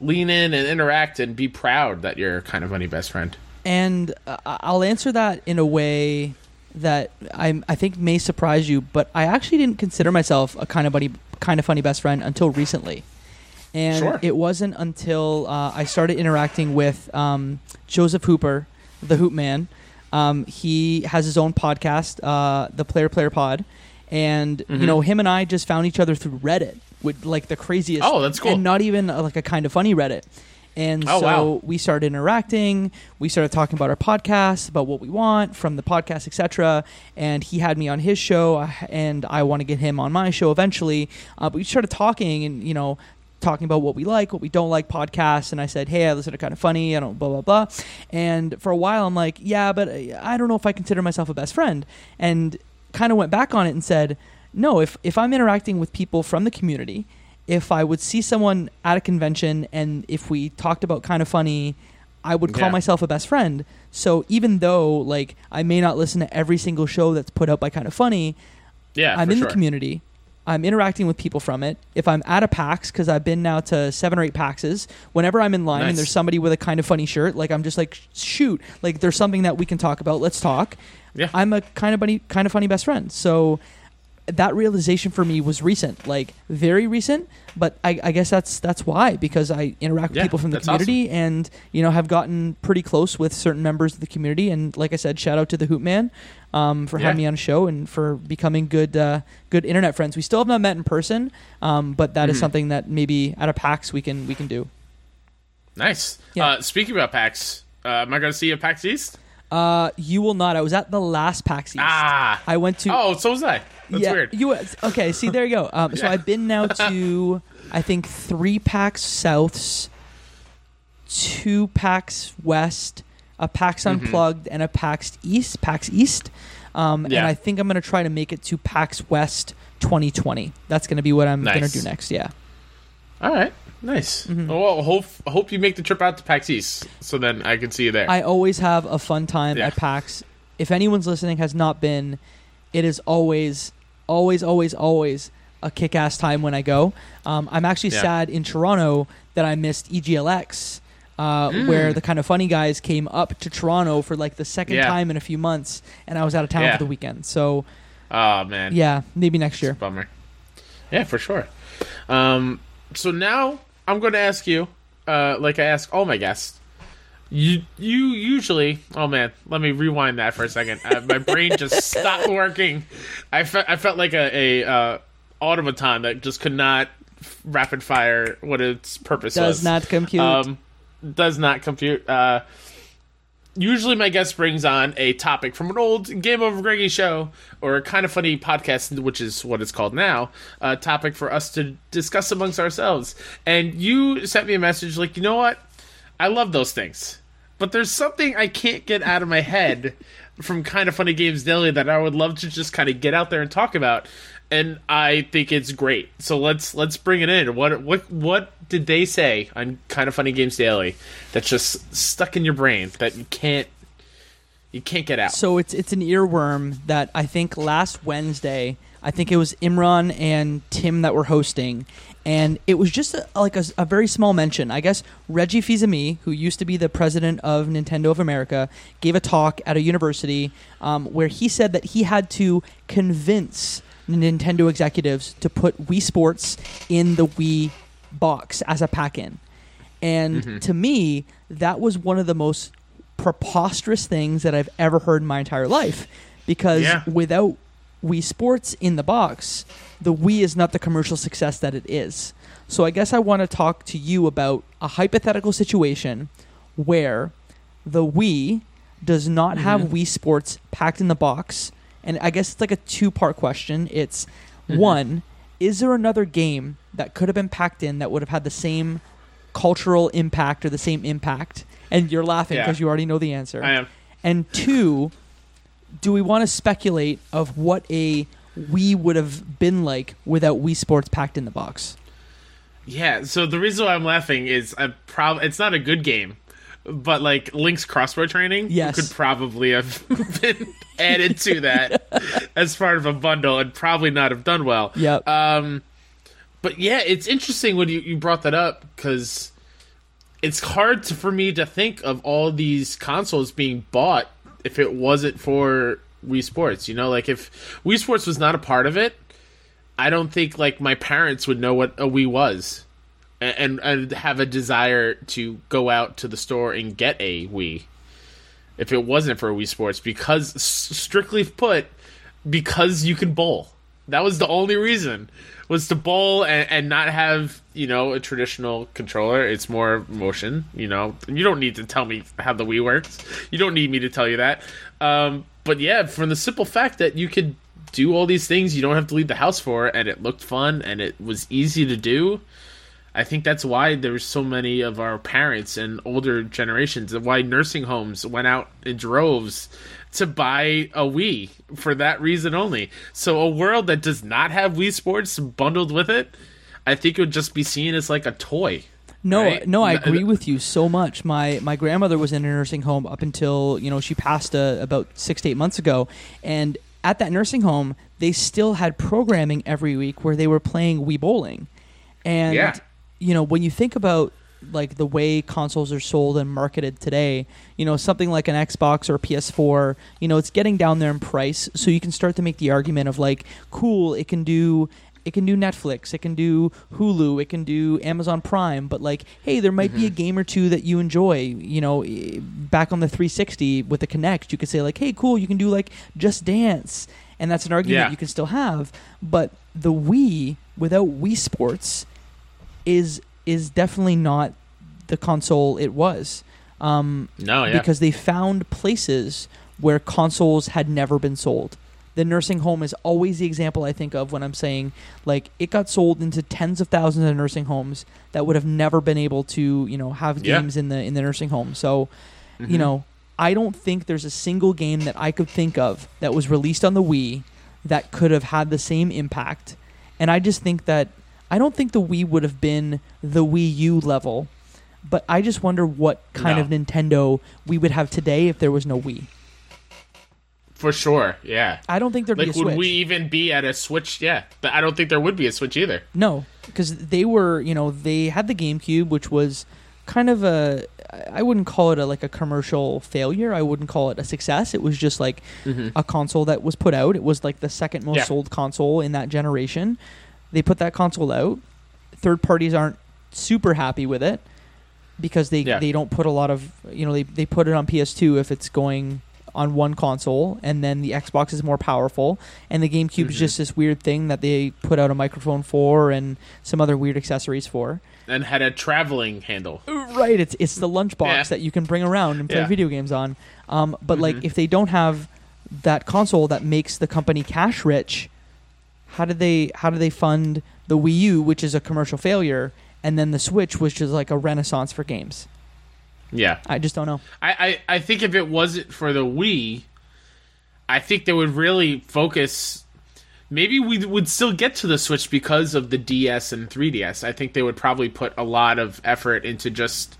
Speaker 1: lean in and interact and be proud that you're kind of funny best friend?
Speaker 3: And uh, I'll answer that in a way that I I think may surprise you, but I actually didn't consider myself a kind of funny kind of funny best friend until recently. And
Speaker 1: Sure.
Speaker 3: it wasn't until uh, I started interacting with um, Joseph Hooper, the Hoop Man. Um, he has his own podcast, uh, the Player Player Pod, and
Speaker 1: Mm-hmm.
Speaker 3: you know him and I just found each other through Reddit with like the craziest.
Speaker 1: Oh, that's cool.
Speaker 3: And not even uh, like a kind of funny Reddit. And
Speaker 1: Oh,
Speaker 3: so
Speaker 1: wow.
Speaker 3: we started interacting. We started talking about our podcast, about what we want from the podcast, etc. And he had me on his show, uh, and I want to get him on my show eventually. Uh, but we started talking, and you know, talking about what we like, what we don't like podcasts. And I said, "Hey, I listen to kind of funny. I don't blah blah blah." And for a while, I'm like, "Yeah, but uh, I don't know if I consider myself a best friend." And kind of went back on it and said, "No, if if I'm interacting with people from the community." If I would see someone at a convention and if we talked about kind of funny, I would call
Speaker 1: Yeah.
Speaker 3: myself a best friend. So even though like I may not listen to every single show that's put out by kind of funny,
Speaker 1: Yeah,
Speaker 3: I'm in
Speaker 1: sure.
Speaker 3: the community I'm interacting with people from it. If I'm at a PAX, because I've been now to seven or eight PAXs, whenever I'm in line
Speaker 1: Nice.
Speaker 3: and there's somebody with a kind of funny shirt, like I'm just like, shoot, like there's something that we can talk about. Let's talk.
Speaker 1: Yeah.
Speaker 3: I'm a kind of funny, kind of funny best friend. So that realization for me was recent, like very recent. But I, I guess that's that's why because I interact with
Speaker 1: Yeah,
Speaker 3: people from the community and you know have gotten pretty close with certain members of the community. And like I said, shout out to the Hoop Man um, for having me on a show and for becoming good uh, good internet friends. We still have not met in person, um, but that is
Speaker 1: Mhm.
Speaker 3: something that maybe at a PAX we can we can do.
Speaker 1: Nice.
Speaker 3: Yeah.
Speaker 1: Uh, speaking about PAX, uh, am I going to see you at PAX East?
Speaker 3: Uh, you will not. I was at the last PAX East.
Speaker 1: Ah.
Speaker 3: I went to.
Speaker 1: Oh, so was I. That's
Speaker 3: yeah,
Speaker 1: weird.
Speaker 3: You okay? See, there you go. Um, So [LAUGHS]
Speaker 1: Yeah.
Speaker 3: I've been now to I think three PAX Souths, two PAX West, a PAX
Speaker 1: Mm-hmm.
Speaker 3: Unplugged, and a PAX East. PAX East. Um,
Speaker 1: Yeah.
Speaker 3: And I think I'm gonna try to make it to PAX West 2020. That's gonna be what I'm gonna do next. Yeah.
Speaker 1: All right. Nice.
Speaker 3: Mm-hmm.
Speaker 1: Well, hope hope you make the trip out to PAX East, so then I can see you there.
Speaker 3: I always have a fun time
Speaker 1: Yeah.
Speaker 3: at PAX. If anyone's listening has not been, it is always, always, always, always a kick-ass time when I go. Um, I'm actually
Speaker 1: Yeah.
Speaker 3: sad in Toronto that I missed EGLX, uh,
Speaker 1: Mm.
Speaker 3: where the kind of funny guys came up to Toronto for like the second
Speaker 1: Yeah.
Speaker 3: time in a few months, and I was out of town
Speaker 1: Yeah.
Speaker 3: for the weekend. So
Speaker 1: oh man.
Speaker 3: yeah, maybe next year.
Speaker 1: Bummer. Yeah, for sure. Um, so now I'm going to ask you, uh, like I ask all my guests. You you usually. Oh man, let me rewind that for a second. Uh, my brain just [LAUGHS] stopped working. I felt I felt like a, a uh, automaton that just could not rapid fire what its purpose is.
Speaker 3: Does
Speaker 1: was.
Speaker 3: not compute.
Speaker 1: Um, does not compute. Uh, usually, my guest brings on a topic from an old Game Over Greggy show or a kind of funny podcast, which is what it's called now. A topic for us to discuss amongst ourselves. And you sent me a message like, you know what? I love those things, but there's something I can't get out of my head from kind of funny games daily that I would love to just kind of get out there and talk about. And I think it's great. So let's let's bring it in. What what what did they say on kind of funny games daily that's just stuck in your brain that you can't you can't get out?
Speaker 3: So it's it's an earworm that I think last Wednesday, I think it was Imran and Tim that were hosting, and it was just a, like a, a very small mention. I guess Reggie Fils-Aimé, who used to be the president of Nintendo of America, gave a talk at a university um, where he said that he had to convince Nintendo executives to put Wii Sports in the Wii box as a pack-in. And mm-hmm. to me, that was one of the most preposterous things that I've ever heard in my entire life. Because
Speaker 1: Yeah.
Speaker 3: without Wii Sports in the box, the Wii is not the commercial success that it is. So I guess I want to talk to you about a hypothetical situation where the Wii does not have mm-hmm. Wii Sports packed in the box. And I guess it's like a two part question. It's mm-hmm. one, is there another game that could have been packed in that would have had the same cultural impact or the same impact? And you're laughing
Speaker 1: Yeah.
Speaker 3: because you already know the answer.
Speaker 1: I am.
Speaker 3: And two, do we want to speculate of what a Wii would have been like without Wii Sports packed in the box?
Speaker 1: Yeah, so the reason why I'm laughing is I prob- it's not a good game, but like Link's crossbow training
Speaker 3: Yes.
Speaker 1: could probably have [LAUGHS] been added to that [LAUGHS] as part of a bundle and probably not have done well.
Speaker 3: Yep.
Speaker 1: Um, but yeah, it's interesting when you, you brought that up because it's hard to, for me to think of all these consoles being bought if it wasn't for Wii Sports. You know, like if Wii Sports was not a part of it, I don't think like my parents would know what a Wii was, and and, have a desire to go out to the store and get a Wii if it wasn't for Wii Sports because strictly put, because you could bowl. That was the only reason was to bowl and, and not have you know a traditional controller. It's more motion. You know, you don't need to tell me how the Wii works. You don't need me to tell you that. Um, but yeah, from the simple fact that you could do all these things you don't have to leave the house for, and it looked fun and it was easy to do. I think that's why there's so many of our parents and older generations, and why nursing homes went out in droves to buy a Wii for that reason only. So a world that does not have Wii Sports bundled with it, I think it would just be seen as like a toy.
Speaker 3: No,
Speaker 1: Right?
Speaker 3: no, I agree with you so much. My my grandmother was in a nursing home up until you know she passed uh, about six to eight months ago, and at that nursing home, they still had programming every week where they were playing Wii Bowling. And
Speaker 1: Yeah.
Speaker 3: You know, when you think about like the way consoles are sold and marketed today, you know, something like an Xbox or a PS4, you know, it's getting down there in price, so you can start to make the argument of like, cool, it can do it can do Netflix, it can do Hulu, it can do Amazon Prime, but like, hey, there might be a mm-hmm. game or two that you enjoy. You know, back on the 360 with the Kinect, you could say like, hey, cool, you can do like Just Dance, and that's an argument
Speaker 1: Yeah.
Speaker 3: you can still have. But the Wii without Wii Sports is is definitely not the console it was. Um,
Speaker 1: No, yeah.
Speaker 3: because they found places where consoles had never been sold. The nursing home is always the example I think of when I'm saying like it got sold into tens of thousands of nursing homes that would have never been able to you know have
Speaker 1: Yeah.
Speaker 3: games in the in the nursing home. So
Speaker 1: Mhm.
Speaker 3: you know I don't think there's a single game that I could think of that was released on the Wii that could have had the same impact. And I just think that I don't think the Wii would have been the Wii U level, but I just wonder what kind
Speaker 1: No.
Speaker 3: of Nintendo we would have today if there was no Wii.
Speaker 1: for sure. Yeah.
Speaker 3: I don't think there'd
Speaker 1: Like,
Speaker 3: be a Switch.
Speaker 1: Like, would we even be at a Switch? Yeah, but I don't think there would be a Switch either.
Speaker 3: No, because they were, you know, they had the GameCube, which was kind of a, I wouldn't call it a like a commercial failure. I wouldn't call it a success. It was just like mm-hmm. a console that was put out. It was like the second most
Speaker 1: Yeah.
Speaker 3: sold console in that generation. They put that console out. Third parties aren't super happy with it because they
Speaker 1: Yeah.
Speaker 3: they don't put a lot of you know they they put it on PS2 if it's going on one console and then the Xbox is more powerful and the GameCube is
Speaker 1: Mhm.
Speaker 3: just this weird thing that they put out a microphone for and some other weird accessories for.
Speaker 1: And had a traveling handle.
Speaker 3: Right, it's it's the lunchbox
Speaker 1: Yeah.
Speaker 3: that you can bring around and play
Speaker 1: Yeah.
Speaker 3: video games on. Um, but like
Speaker 1: Mhm.
Speaker 3: if they don't have that console that makes the company cash rich, how do they how do they fund the Wii U, which is a commercial failure, and then the Switch, which is like a renaissance for games?
Speaker 1: Yeah.
Speaker 3: I just don't know.
Speaker 1: I, I, I think if it wasn't for the Wii, I think they would really focus. Maybe we would still get to the Switch because of the DS and 3DS. I think they would probably put a lot of effort into just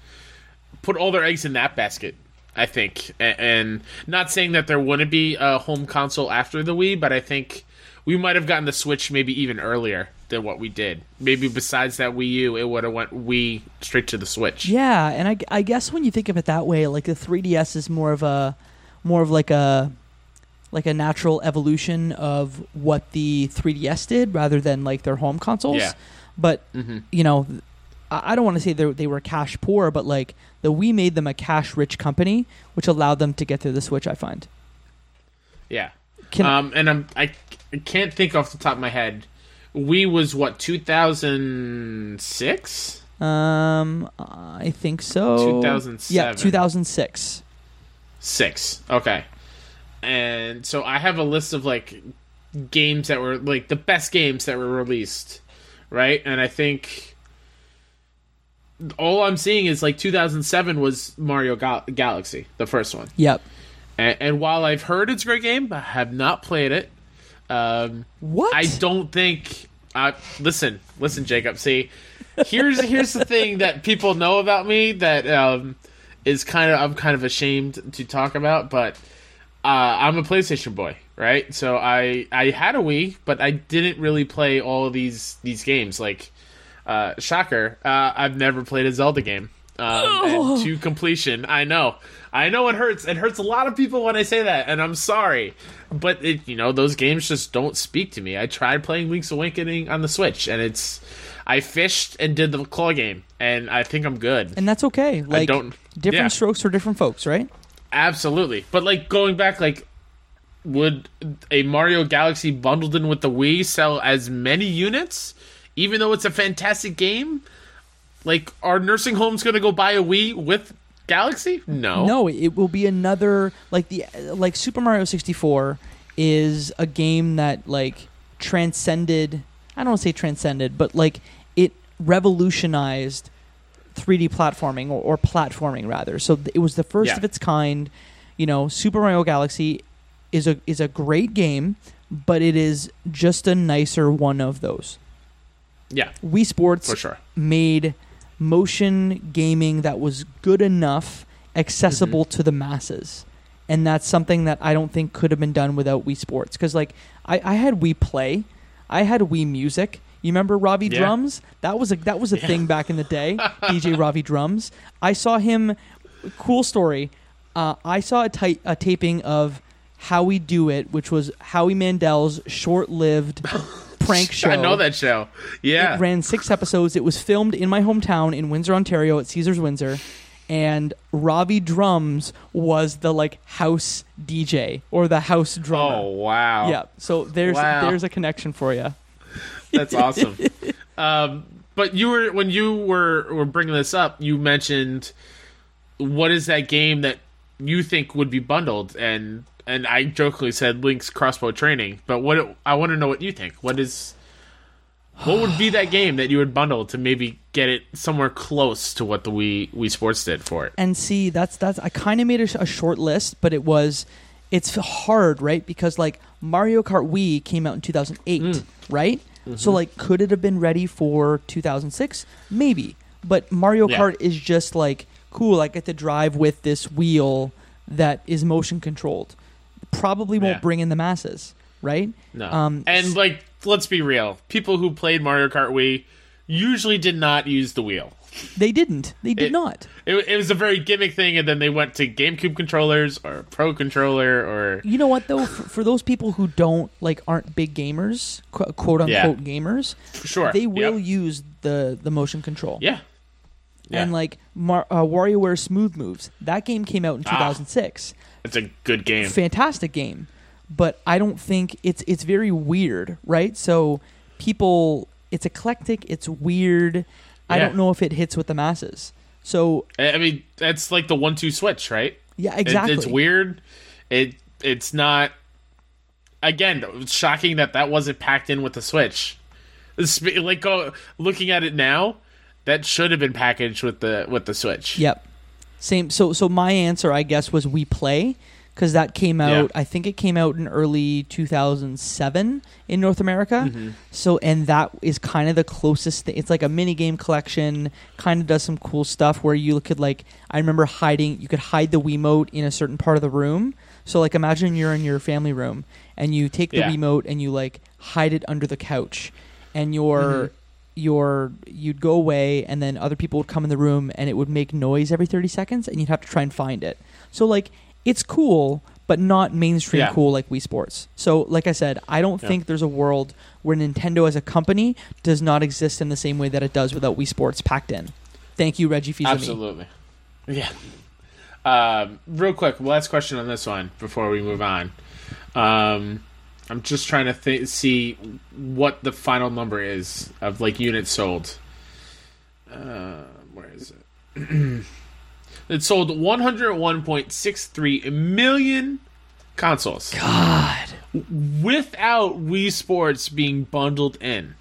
Speaker 1: put all their eggs in that basket. I think, and not saying that there wouldn't be a home console after the Wii, but I think we might have gotten the Switch maybe even earlier than what we did. Maybe besides that Wii U, it would have went Wii straight to the Switch.
Speaker 3: Yeah, and I, I guess when you think of it that way, like the 3DS is more of a more of like a like a natural evolution of what the 3DS did rather than like their home consoles.
Speaker 1: Yeah.
Speaker 3: But
Speaker 1: Mhm.
Speaker 3: you know, I don't want to say they they were cash poor, but like the Wii made them a cash rich company, which allowed them to get through the Switch. I find.
Speaker 1: Yeah.
Speaker 3: Can
Speaker 1: um, and I'm I, I can't think off the top of my head. We was what 2006.
Speaker 3: um, I think so.
Speaker 1: 2007.
Speaker 3: Yeah, 2006.
Speaker 1: Six. Okay. And so I have a list of like games that were like the best games that were released, right? And I think all I'm seeing is like 2007 was Mario Gal- Galaxy, the first one.
Speaker 3: Yep.
Speaker 1: And, and while I've heard it's a great game, I have not played it. Um,
Speaker 3: What?
Speaker 1: I don't think. Uh, listen, listen, Jacob. See, here's here's the thing that people know about me that um, is kind of I'm kind of ashamed to talk about, but uh, I'm a PlayStation boy, right? So I I had a Wii, but I didn't really play all of these these games. Like, uh, shocker, uh, I've never played a Zelda game um, and to completion. I know, I know it hurts. It hurts a lot of people when I say that, and I'm sorry, but it you know those games just don't speak to me. I tried playing Link's Awakening on the Switch, and it's I fished and did the claw game, and I think I'm good.
Speaker 3: and that's okay. Like
Speaker 1: don't-
Speaker 3: different
Speaker 1: yeah.
Speaker 3: strokes for different folks, right?
Speaker 1: Absolutely. But like going back like would a Mario Galaxy bundled in with the Wii sell as many units even though it's a fantastic game? Like are nursing homes going to go buy a Wii with Galaxy? No.
Speaker 3: No, it will be another like the like Super Mario 64 is a game that like transcended I don't want to say transcended, but like it revolutionized 3D platforming or, or platforming rather. So th- it was the first
Speaker 1: Yeah.
Speaker 3: of its kind. You know, Super Mario Galaxy is a is a great game, but it is just a nicer one of those.
Speaker 1: Yeah,
Speaker 3: Wii Sports
Speaker 1: for sure.
Speaker 3: made motion gaming that was good enough accessible
Speaker 1: Mm-hmm.
Speaker 3: to the masses and that's something that I don't think could have been done without Wii Sports. Because like I, I had Wii Play, I had Wii Music. You remember Ravi
Speaker 1: Yeah.
Speaker 3: Drums? That was a that was a thing back in the day. [LAUGHS] DJ Ravi Drums. I saw him. Cool story. Uh, I saw a taping of Howie Do It, which was Howie Mandel's short-lived [LAUGHS] prank show.
Speaker 1: I know that show. Yeah.
Speaker 3: It ran six episodes. It was filmed in my hometown in Windsor, Ontario, at Caesars Windsor. And Ravi Drums was the like house DJ or the house drummer.
Speaker 1: oh wow.
Speaker 3: Yeah. So there's
Speaker 1: Wow.
Speaker 3: there's a connection for you. [LAUGHS]
Speaker 1: That's awesome. um, but you were when you were were bringing this up, you mentioned what is that game that you think would be bundled, and and I jokingly said Link's crossbow training. But what I want to know what you think. What is what would be that game that you would bundle to maybe get it somewhere close to what the Wii Wii Sports did for it?
Speaker 3: And see, that's that's I kind of made a, a short list, but it was it's hard, right? Because like Mario Kart Wii came out in 2008, right? So like could it have been ready for 2006? Maybe. But Mario
Speaker 1: Yeah.
Speaker 3: Kart is just like cool, I get to drive with this wheel that is motion controlled. Probably won't
Speaker 1: Yeah.
Speaker 3: bring in the masses, right?
Speaker 1: No.
Speaker 3: Um,
Speaker 1: and like, let's be real. People who played Mario Kart Wii usually did not use the wheel.
Speaker 3: They didn't. They did
Speaker 1: It-
Speaker 3: not.
Speaker 1: It, it was a very gimmick thing, and then they went to GameCube controllers or Pro controller or
Speaker 3: You know what though? For, for those people who don't like aren't big gamers, qu- quote
Speaker 1: Yeah.
Speaker 3: unquote gamers,
Speaker 1: sure
Speaker 3: they will
Speaker 1: Yep.
Speaker 3: use the the motion control.
Speaker 1: Yeah. Yeah.
Speaker 3: And like Mar- uh, WarioWare Smooth Moves, that game came out in
Speaker 1: Ah.
Speaker 3: 2006.
Speaker 1: It's a good game.
Speaker 3: Fantastic game, but I don't think it's it's very weird, right? So people, it's eclectic, it's weird. I don't know if it hits with the masses. So
Speaker 1: I mean, that's like the one-two switch, right?
Speaker 3: yeah,
Speaker 1: It-
Speaker 3: exactly.
Speaker 1: it's weird. It it's not. Again, it's shocking that that wasn't packed in with the Switch. It's like go, looking at it now, that should have been packaged with the with the Switch.
Speaker 3: Yep. Same. So so my answer, I guess, was Wii Play because that came out.
Speaker 1: Yeah.
Speaker 3: I think it came out in early 2007 in North America.
Speaker 1: Mm-hmm.
Speaker 3: So and that is kind of the closest. Thing. It's like a mini game collection. Kind of does some cool stuff where you could like. I remember hiding. You could hide the Wiimote in a certain part of the room. So like imagine you're in your family room and you take the
Speaker 1: Yeah.
Speaker 3: Wiimote and you like hide it under the couch, and your
Speaker 1: Mm-hmm.
Speaker 3: your you'd go away and then other people would come in the room and it would make noise every 30 seconds and you'd have to try and find it so like it's cool but not mainstream
Speaker 1: Yeah.
Speaker 3: cool like Wii Sports so like I said I don't
Speaker 1: Yeah.
Speaker 3: think there's a world where Nintendo as a company does not exist in the same way that it does without Wii Sports packed in thank you Reggie Fils-Aimé.
Speaker 1: Absolutely. Yeah. Um, real quick, last question on this one before we move on. Um, I'm just trying to th- see what the final number is of like units sold. Uh, where is it? [CLEARS THROAT] it sold 101.63 million consoles
Speaker 3: God
Speaker 1: without Wii Sports being bundled in.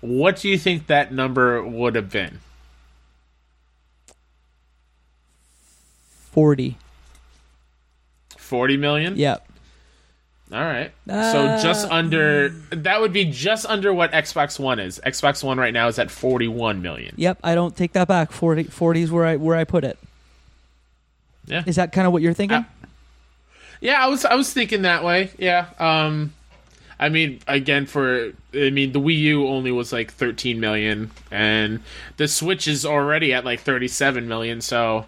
Speaker 1: What do you think that number would have been?
Speaker 3: 40
Speaker 1: 40 million?
Speaker 3: yep
Speaker 1: All right. Uh, so just under that would be just under what Xbox One is. Xbox One right now is at 41 million.
Speaker 3: yep I don't take that back 40 40 is where I where I put it
Speaker 1: Yeah.
Speaker 3: is that kind of what you're thinking
Speaker 1: Uh, Yeah, I was I was thinking that way. Yeah. Um I mean again for I mean the Wii U only was like 13 million and the Switch is already at like 37 million, so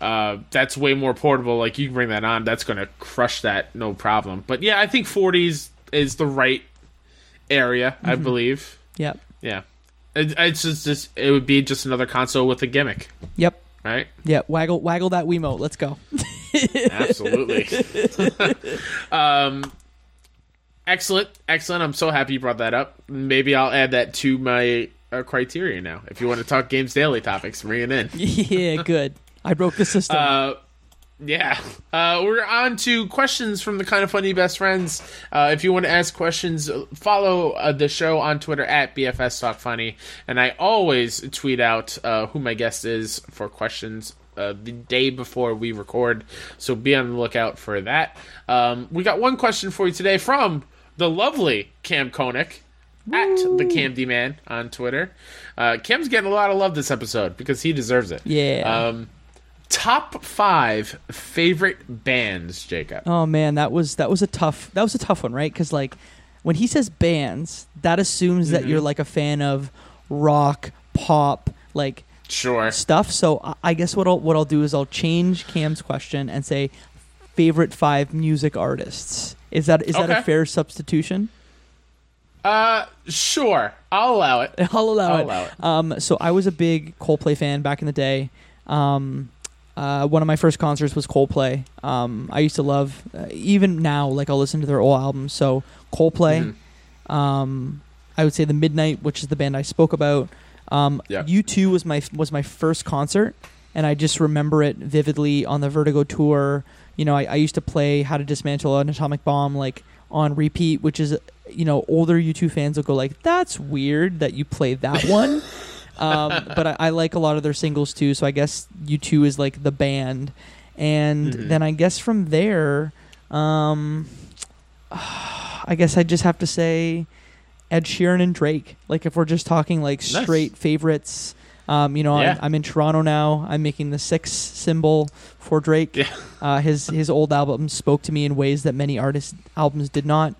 Speaker 1: uh, that's way more portable. Like you can bring that on, that's going to crush that, no problem. But yeah, I think 40s is the right area, I believe.
Speaker 3: yep
Speaker 1: Yeah, it, it's just, just it would be just another console with a gimmick,
Speaker 3: yep
Speaker 1: right?
Speaker 3: Yeah, waggle waggle that Wiimote. Let's go. [LAUGHS]
Speaker 1: Absolutely. [LAUGHS] um, excellent, excellent. I'm so happy you brought that up. Maybe I'll add that to my uh, criteria now. If you want to talk games daily topics, bring it in. [LAUGHS]
Speaker 3: yeah, good. I broke the system.
Speaker 1: Uh, yeah. Uh, we're on to questions from the kind of funny best friends. Uh, if you want to ask questions, follow uh, the show on Twitter at BFS Talk Funny, and I always tweet out uh, who my guest is for questions. Uh, the day before we record, so be on the lookout for that. Um, we got one question for you today from the lovely Cam Koenig at the Camdy Man on Twitter. Uh, Cam's getting a lot of love this episode because he deserves it.
Speaker 3: Yeah.
Speaker 1: Um, top five favorite bands, Jacob.
Speaker 3: Oh man, that was that was a tough that was a tough one, right? Because like when he says bands, that assumes that
Speaker 1: Mm-hmm.
Speaker 3: you're like a fan of rock, pop, like
Speaker 1: Sure.
Speaker 3: stuff. So I- guess what I'll what I'll do is I'll change Cam's question and say favorite five music artists. Is that is that a fair substitution?
Speaker 1: Uh, sure. I'll allow it. [LAUGHS]
Speaker 3: I'll allow
Speaker 1: I'll
Speaker 3: it.
Speaker 1: allow it.
Speaker 3: Um, so I was a big Coldplay fan back in the day. Um, uh, one of my first concerts was Coldplay. Um, I used to love, uh, even now, like I'll listen to their old albums. So Coldplay.
Speaker 1: Mhm.
Speaker 3: Um, I would say the Midnight, which is the band I spoke about. Um,
Speaker 1: Yeah.
Speaker 3: U2 was my was my first concert, and I just remember it vividly on the Vertigo tour. You know, I, I used to play How to Dismantle an Atomic Bomb like on repeat, which is you know older U2 fans will go like, "That's weird that you play that one." [LAUGHS] um, [LAUGHS] but I, I like a lot of their singles too, so I guess U2 is like the band, and
Speaker 1: Mhm.
Speaker 3: then I guess from there, um, I guess I just have to say Ed Sheeran and Drake. Like if we're just talking like
Speaker 1: Nice.
Speaker 3: straight favorites. Um, you know,
Speaker 1: Yeah.
Speaker 3: I'm, I'm in Toronto now. I'm making the six symbol for Drake.
Speaker 1: Yeah.
Speaker 3: Uh, his his old albums spoke to me in ways that many artists' albums did not.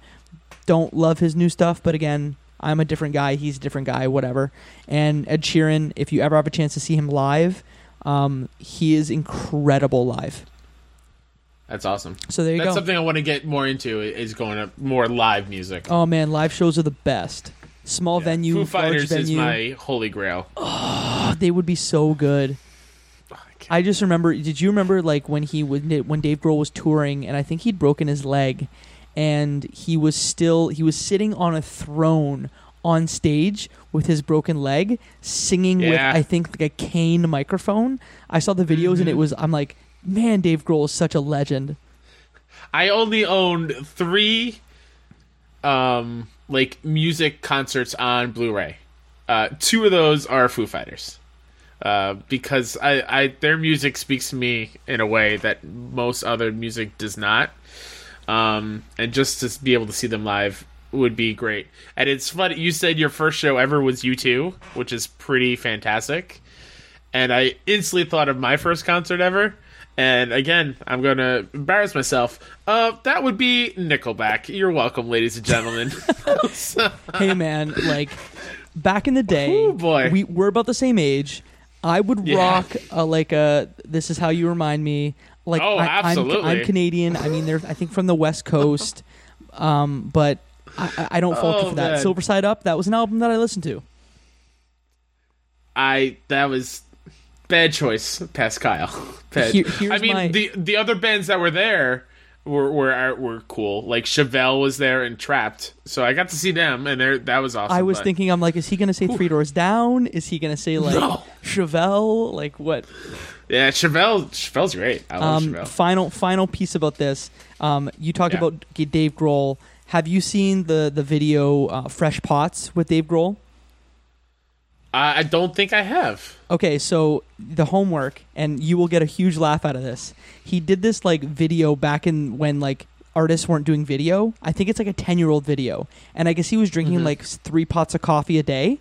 Speaker 3: Don't love his new stuff, but again, I'm a different guy. He's a different guy. Whatever. And Ed Sheeran, if you ever have a chance to see him live, um, he is incredible live.
Speaker 1: That's awesome.
Speaker 3: So there you go.
Speaker 1: That's
Speaker 3: go.
Speaker 1: something I want to get more into is going to more live music.
Speaker 3: Oh man, live shows are the best. Small
Speaker 1: Yeah.
Speaker 3: venue,
Speaker 1: Foo
Speaker 3: large
Speaker 1: Fighters is my holy grail.
Speaker 3: Oh, they would be so good. I just remember. Did you remember like when he would when Dave Grohl was touring and I think he'd broken his leg, and he was still he was sitting on a throne on stage with his broken leg, singing with I think like a cane microphone. I saw the videos and it
Speaker 1: Mhm.
Speaker 3: was I'm like, man, Dave Grohl is such a legend.
Speaker 1: I only owned three, um, like music concerts on Blu-ray. Uh, two of those are Foo Fighters, uh, because I, I their music speaks to me in a way that most other music does not. Um, and just to be able to see them live would be great. And it's funny you said your first show ever was U two, which is pretty fantastic. And I instantly thought of my first concert ever. And again, I'm going to embarrass myself. Uh, that would be Nickelback. You're welcome, ladies and gentlemen. [LAUGHS]
Speaker 3: hey man, like back in the day,
Speaker 1: Ooh, boy.
Speaker 3: we we're about the same age. I would
Speaker 1: Yeah.
Speaker 3: rock a, like a "This Is How You Remind Me." Like
Speaker 1: Oh,
Speaker 3: I, I'm- I'm, Canadian. I mean, they're I think from the West Coast, [LAUGHS] um, but I, I- I don't falter
Speaker 1: Oh,
Speaker 3: for that.
Speaker 1: man.
Speaker 3: Silver Side Up. That was an album that I listened to.
Speaker 1: I that was bad choice, Pascal. [LAUGHS] Bad.
Speaker 3: Here-
Speaker 1: I mean,
Speaker 3: my-
Speaker 1: the the other bands that were there were were were cool. Like Chevelle was there and Trapt, so I got to see them, and they that was awesome.
Speaker 3: I was
Speaker 1: but-
Speaker 3: thinking, I'm like, is he gonna say Three Doors Down? Is he gonna say like
Speaker 1: No.
Speaker 3: Chevelle? Like what?
Speaker 1: yeah, Chevelle. Chevelle's great. I love
Speaker 3: Um,
Speaker 1: Chevelle.
Speaker 3: final final piece about this. Um, you talked
Speaker 1: Yeah.
Speaker 3: about Dave Grohl. Have you seen the the video uh, Fresh Pots with Dave Grohl?
Speaker 1: I don't think I have.
Speaker 3: Okay, so the homework, and you will get a huge laugh out of this. He did this like video back in when like artists weren't doing video. I think it's like a ten year old video, and I guess he was drinking
Speaker 1: Mhm.
Speaker 3: like three pots of coffee a day.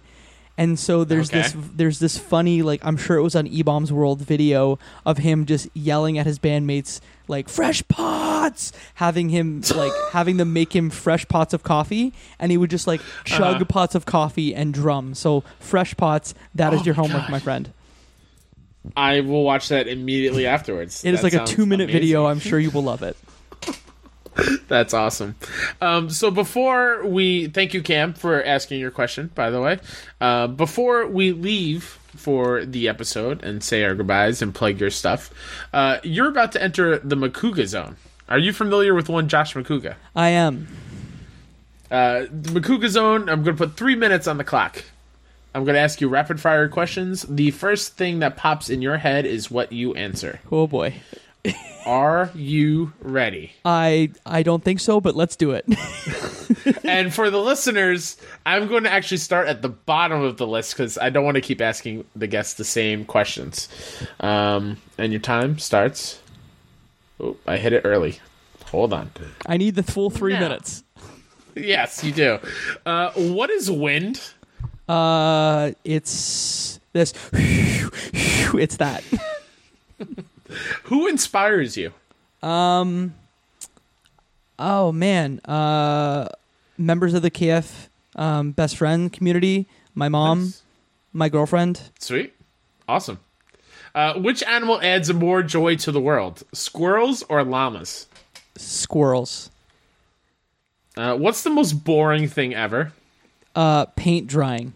Speaker 3: And so there's this there's this funny like I'm sure it was on E Bombs World video of him just yelling at his bandmates like fresh pots, having him like [LAUGHS] having them make him fresh pots of coffee, and he would just like chug
Speaker 1: Uh-huh.
Speaker 3: pots of coffee and drum. So fresh pots, that is
Speaker 1: Oh
Speaker 3: your homework, my friend.
Speaker 1: I will watch that immediately afterwards.
Speaker 3: It is
Speaker 1: That
Speaker 3: like a
Speaker 1: sounds
Speaker 3: two minute
Speaker 1: amazing.
Speaker 3: video. I'm sure you will love it. [LAUGHS] [LAUGHS]
Speaker 1: That's awesome. Um, so before we thank you, Cam, for asking your question. By the way, uh, before we leave for the episode and say our goodbyes and plug your stuff, uh, you're about to enter the Makuga zone. Are you familiar with one Josh Makuga?
Speaker 3: I am.
Speaker 1: Uh, the Makuga zone. I'm going to put three minutes on the clock. I'm going to ask you rapid fire questions. The first thing that pops in your head is what you answer.
Speaker 3: Oh boy.
Speaker 1: Are you ready?
Speaker 3: I I don't think so, but let's do it. [LAUGHS]
Speaker 1: and for the listeners, I'm going to actually start at the bottom of the list because I don't want to keep asking the guests the same questions. Um, and your time starts. Oh, I hit it early. Hold on.
Speaker 3: I need the full three
Speaker 1: Now.
Speaker 3: minutes.
Speaker 1: Yes, you do. Uh, what is wind?
Speaker 3: Uh, it's this. [LAUGHS] It's that. [LAUGHS]
Speaker 1: Who inspires you?
Speaker 3: Um. Oh man. Uh, members of the KF um, best friend community. My mom,
Speaker 1: Nice.
Speaker 3: my girlfriend.
Speaker 1: Sweet. Awesome. Uh, which animal adds more joy to the world? Squirrels or llamas?
Speaker 3: Squirrels.
Speaker 1: Uh, what's the most boring thing ever?
Speaker 3: Uh, paint drying.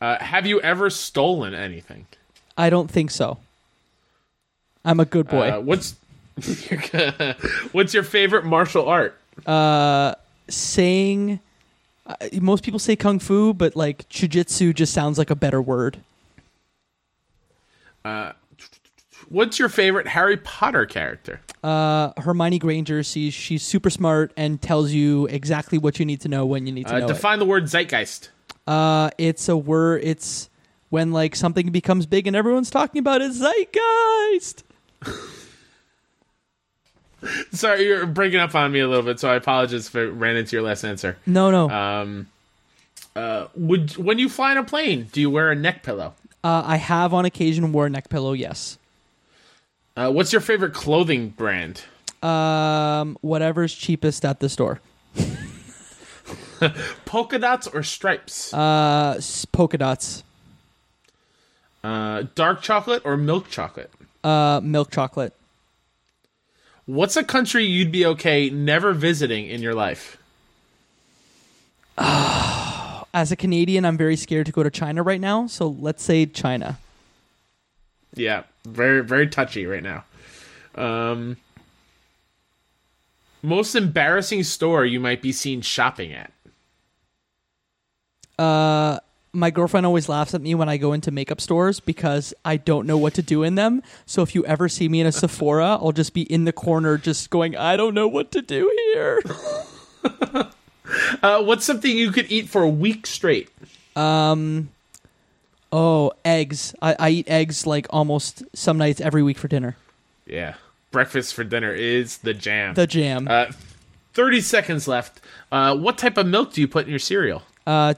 Speaker 1: Uh, have you ever stolen anything?
Speaker 3: I don't think so. I'm a good boy.
Speaker 1: Uh, what's [LAUGHS] what's your favorite martial art?
Speaker 3: Uh, saying uh, most people say kung fu, but like jujitsu just sounds like a better word.
Speaker 1: What's your favorite Harry Potter character?
Speaker 3: Uh, Hermione Granger, she's she's super smart and tells you exactly what you need to know when you need to
Speaker 1: Uh,
Speaker 3: know
Speaker 1: define the word zeitgeist.
Speaker 3: Uh, it's a word. It's when like something becomes big and everyone's talking about it. Zeitgeist. [LAUGHS]
Speaker 1: Sorry, you're breaking up on me a little bit, so I apologize if I ran into your last answer.
Speaker 3: No, no.
Speaker 1: Um, uh, would when you fly in a plane, do you wear a neck pillow?
Speaker 3: Uh, I have on occasion wore a neck pillow. Yes.
Speaker 1: Uh, what's your favorite clothing brand?
Speaker 3: Um, whatever's cheapest at the store. [LAUGHS]
Speaker 1: Polka dots or stripes?
Speaker 3: Uh, polka dots.
Speaker 1: Uh, dark chocolate or milk chocolate?
Speaker 3: Uh, milk chocolate.
Speaker 1: What's a country you'd be okay never visiting in your life? [SIGHS]
Speaker 3: As a Canadian, I'm very scared to go to China right now. So let's say China.
Speaker 1: Yeah, very very touchy right now. Um, most embarrassing store you might be seen shopping at.
Speaker 3: Uh, my girlfriend always laughs at me when I go into makeup stores because I don't know what to do in them. So if you ever see me in a Sephora, [LAUGHS] I'll just be in the corner just going, I don't know what to do here. [LAUGHS]
Speaker 1: Uh, what's something you could eat for a week straight?
Speaker 3: Um, oh, eggs. I, I eat eggs like almost some nights every week for dinner.
Speaker 1: Yeah, breakfast for dinner is the jam.
Speaker 3: The jam.
Speaker 1: uh, Thirty seconds left. Uh, what type of milk do you put in your cereal?
Speaker 3: Uh,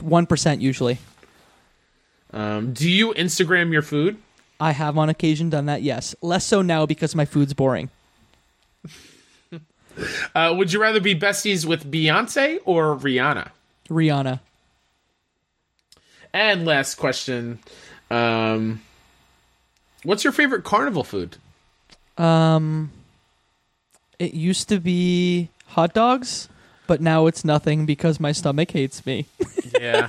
Speaker 3: one usually.
Speaker 1: Um, do you Instagram your food?
Speaker 3: I have on occasion done that. Yes, less so now because my food's boring. [LAUGHS]
Speaker 1: Uh, would you rather be besties with Beyonce or Rihanna?
Speaker 3: Rihanna.
Speaker 1: And last question. Um, what's your favorite carnival food?
Speaker 3: Um, it used to be hot dogs, but now it's nothing because my stomach hates me. [LAUGHS]
Speaker 1: Yeah.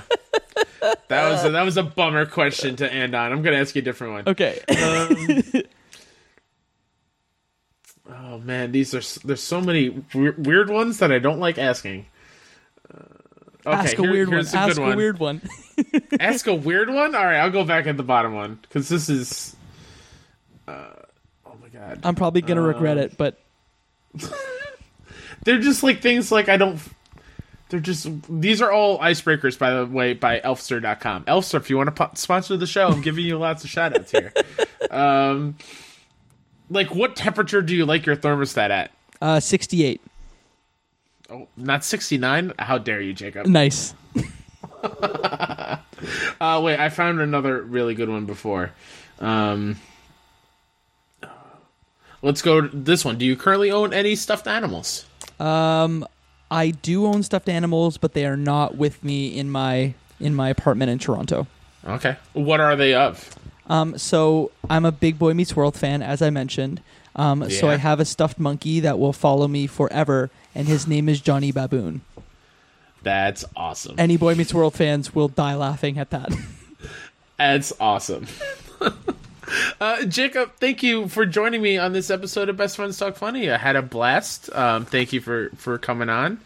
Speaker 1: that was a, that was a bummer question to end on. I'm gonna ask you a different one.
Speaker 3: Okay.
Speaker 1: Oh man, these are there's so many we- weird ones that I don't like asking. Uh, okay,
Speaker 3: Ask a
Speaker 1: here-
Speaker 3: weird one.
Speaker 1: a
Speaker 3: Ask a
Speaker 1: one.
Speaker 3: weird one. [LAUGHS]
Speaker 1: Ask a weird one. All right, I'll go back at the bottom one because this is. Uh, oh my god,
Speaker 3: I'm probably gonna regret
Speaker 1: Um,
Speaker 3: it, but [LAUGHS]
Speaker 1: they're just like things like I don't. They're just these are all icebreakers, by the way, by Elfster.com. Elfster, if you want to po- sponsor the show, I'm giving you lots of shout outs here. [LAUGHS] um, like, what temperature do you like your thermostat at?
Speaker 3: uh, 68.
Speaker 1: Oh, not 69? How dare you, Jacob?
Speaker 3: Nice. [LAUGHS]
Speaker 1: Uh, wait, I found another really good one before. Um, let's go to this one. Do you currently own any stuffed animals?
Speaker 3: Um, I do own stuffed animals, but they are not with me in my in my apartment in Toronto.
Speaker 1: Okay. What are they of?
Speaker 3: Um, so I'm a big Boy Meets World fan, as I mentioned. Um, so I have a stuffed monkey that will follow me forever, and his name is Johnny Baboon.
Speaker 1: That's awesome.
Speaker 3: Any Boy Meets World fans will die laughing at that. [LAUGHS]
Speaker 1: That's awesome. [LAUGHS] [LAUGHS] uh, Jacob, thank you for joining me on this episode of Best Friends Talk Funny. I had a blast. Um, thank you for, for coming on.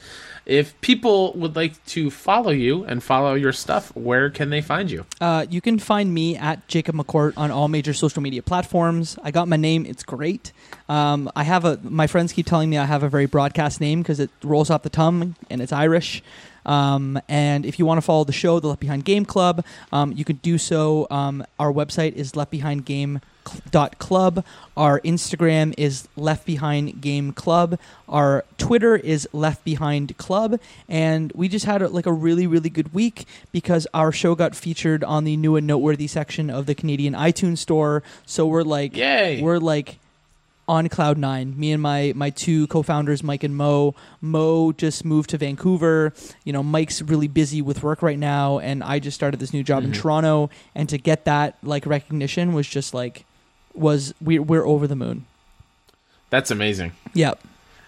Speaker 1: If people would like to follow you and follow your stuff, where can they find you?
Speaker 3: Uh, you can find me at Jacob McCourt on all major social media platforms. I got my name; it's great. Um, I have a. My friends keep telling me I have a very broadcast name because it rolls off the tongue and it's Irish. Um, and if you want to follow the show, the Left Behind Game Club, um, you can do so. Um, our website is leftbehindgame.club. Our Instagram is Left Behind Game Club. Our Twitter is Left Behind Club. And we just had like a really, really good week because our show got featured on the new and noteworthy section of the Canadian iTunes store. So we're like,
Speaker 1: Yay.
Speaker 3: we're like on cloud nine. Me and my my two co-founders, Mike and Mo. Mo just moved to Vancouver. You know, Mike's really busy with work right now, and I just started this new job in Toronto. And to get that like recognition was just like was we we're over the moon.
Speaker 1: That's amazing.
Speaker 3: Yep.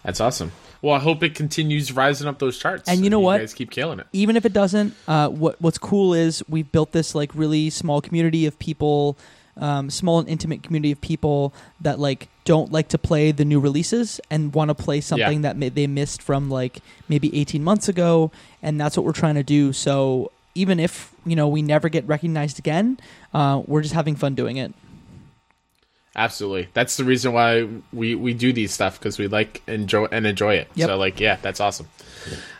Speaker 1: That's awesome. Well, I hope it continues rising up those charts.
Speaker 3: And you know what?
Speaker 1: You guys keep killing it.
Speaker 3: even if it doesn't, uh, what what's cool is we've built this like really small community of people, um, small and intimate community of people that like don't like to play the new releases and want to play something that may, they missed from like maybe 18 months ago, and that's what we're trying to do. So even if you know we never get recognized again, uh, we're just having fun doing it.
Speaker 1: Absolutely. That's the reason why we, we do these stuff because we like enjoy and enjoy it.
Speaker 3: Yep.
Speaker 1: So like, yeah, that's awesome.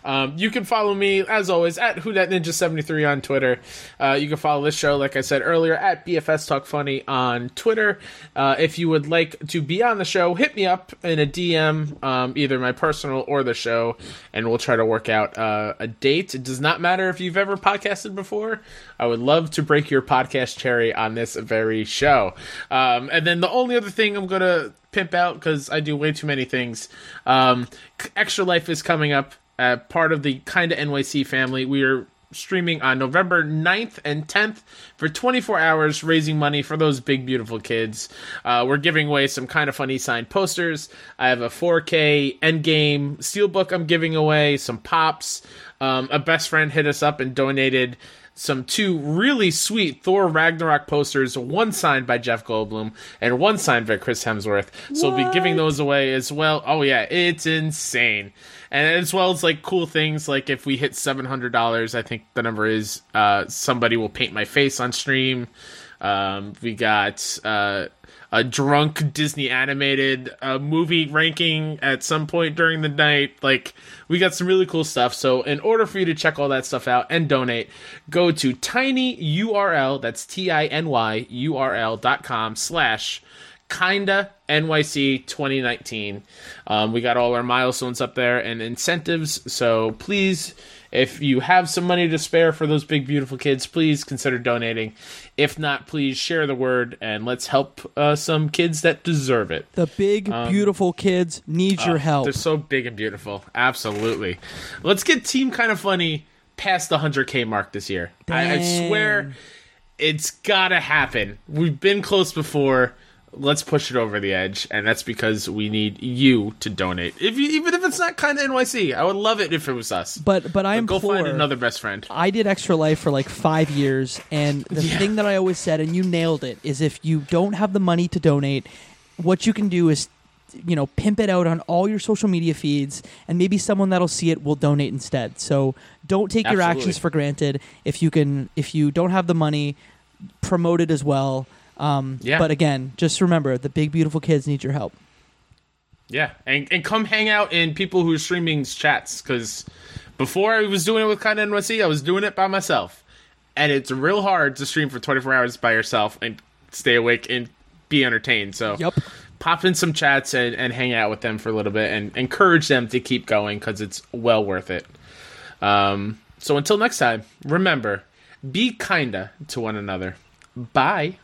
Speaker 1: Um, you can follow me as always at WhoDatNinja73 on Twitter. Uh, you can follow this show, like I said earlier, at BFS Talk Funny on Twitter. Uh, if you would like to be on the show, hit me up in a DM, um, either my personal or the show, and we'll try to work out uh, a date. It does not matter if you've ever podcasted before. I would love to break your podcast cherry on this very show. Um, and then the only other thing I'm gonna pimp out because I do way too many things. Um, Extra Life is coming up. Uh, part of the Kinda NYC family. We are streaming on November 9th and 10th for 24 hours, raising money for those big, beautiful kids. Uh, we're giving away some kind of funny signed posters. I have a 4K Endgame Steelbook I'm giving away, some pops. Um, a best friend hit us up and donated some two really sweet Thor Ragnarok posters, one signed by Jeff Goldblum and one signed by Chris Hemsworth. So we'll be giving those away as well. Oh yeah, it's insane. And as well as like cool things like if we hit seven hundred dollars, I think the number is uh, somebody will paint my face on stream. Um, we got uh, a drunk Disney animated uh, movie ranking at some point during the night. Like, we got some really cool stuff. So, in order for you to check all that stuff out and donate, go to tinyurl, that's T I N Y U R L dot com slash kinda NYC 2019. Um, we got all our milestones up there and incentives. So please, if you have some money to spare for those big, beautiful kids, please consider donating. If not, please share the word and let's help uh, some kids that deserve it.
Speaker 3: The big beautiful kids need your help.
Speaker 1: They're so big and beautiful. Absolutely. Let's get Team Kind of Funny past the 100K mark this year. I, I swear it's got to happen. We've been close before. Let's push it over the edge, and that's because we need you to donate. If you, even if it's not kind of NYC, I would love it if it was us.
Speaker 3: But but I
Speaker 1: am
Speaker 3: go
Speaker 1: find another best friend.
Speaker 3: I did Extra Life for like five years, and the
Speaker 1: Yeah.
Speaker 3: thing that I always said, and you nailed it, is if you don't have the money to donate, what you can do is, you know, pimp it out on all your social media feeds, and maybe someone that'll see it will donate instead. So don't take your actions for granted. If you can, if you don't have the money, promote it as well. Um,
Speaker 1: Yeah.
Speaker 3: But again, just remember, the big beautiful kids need your help.
Speaker 1: Yeah, and and come hang out in people who are streaming chats because before I was doing it with of NYC, I was doing it by myself, and it's real hard to stream for 24 hours by yourself and stay awake and be entertained. So
Speaker 3: Yup.
Speaker 1: pop in some chats and, and hang out with them for a little bit and encourage them to keep going because it's well worth it. Um, so until next time, remember, be kinda to one another. Bye.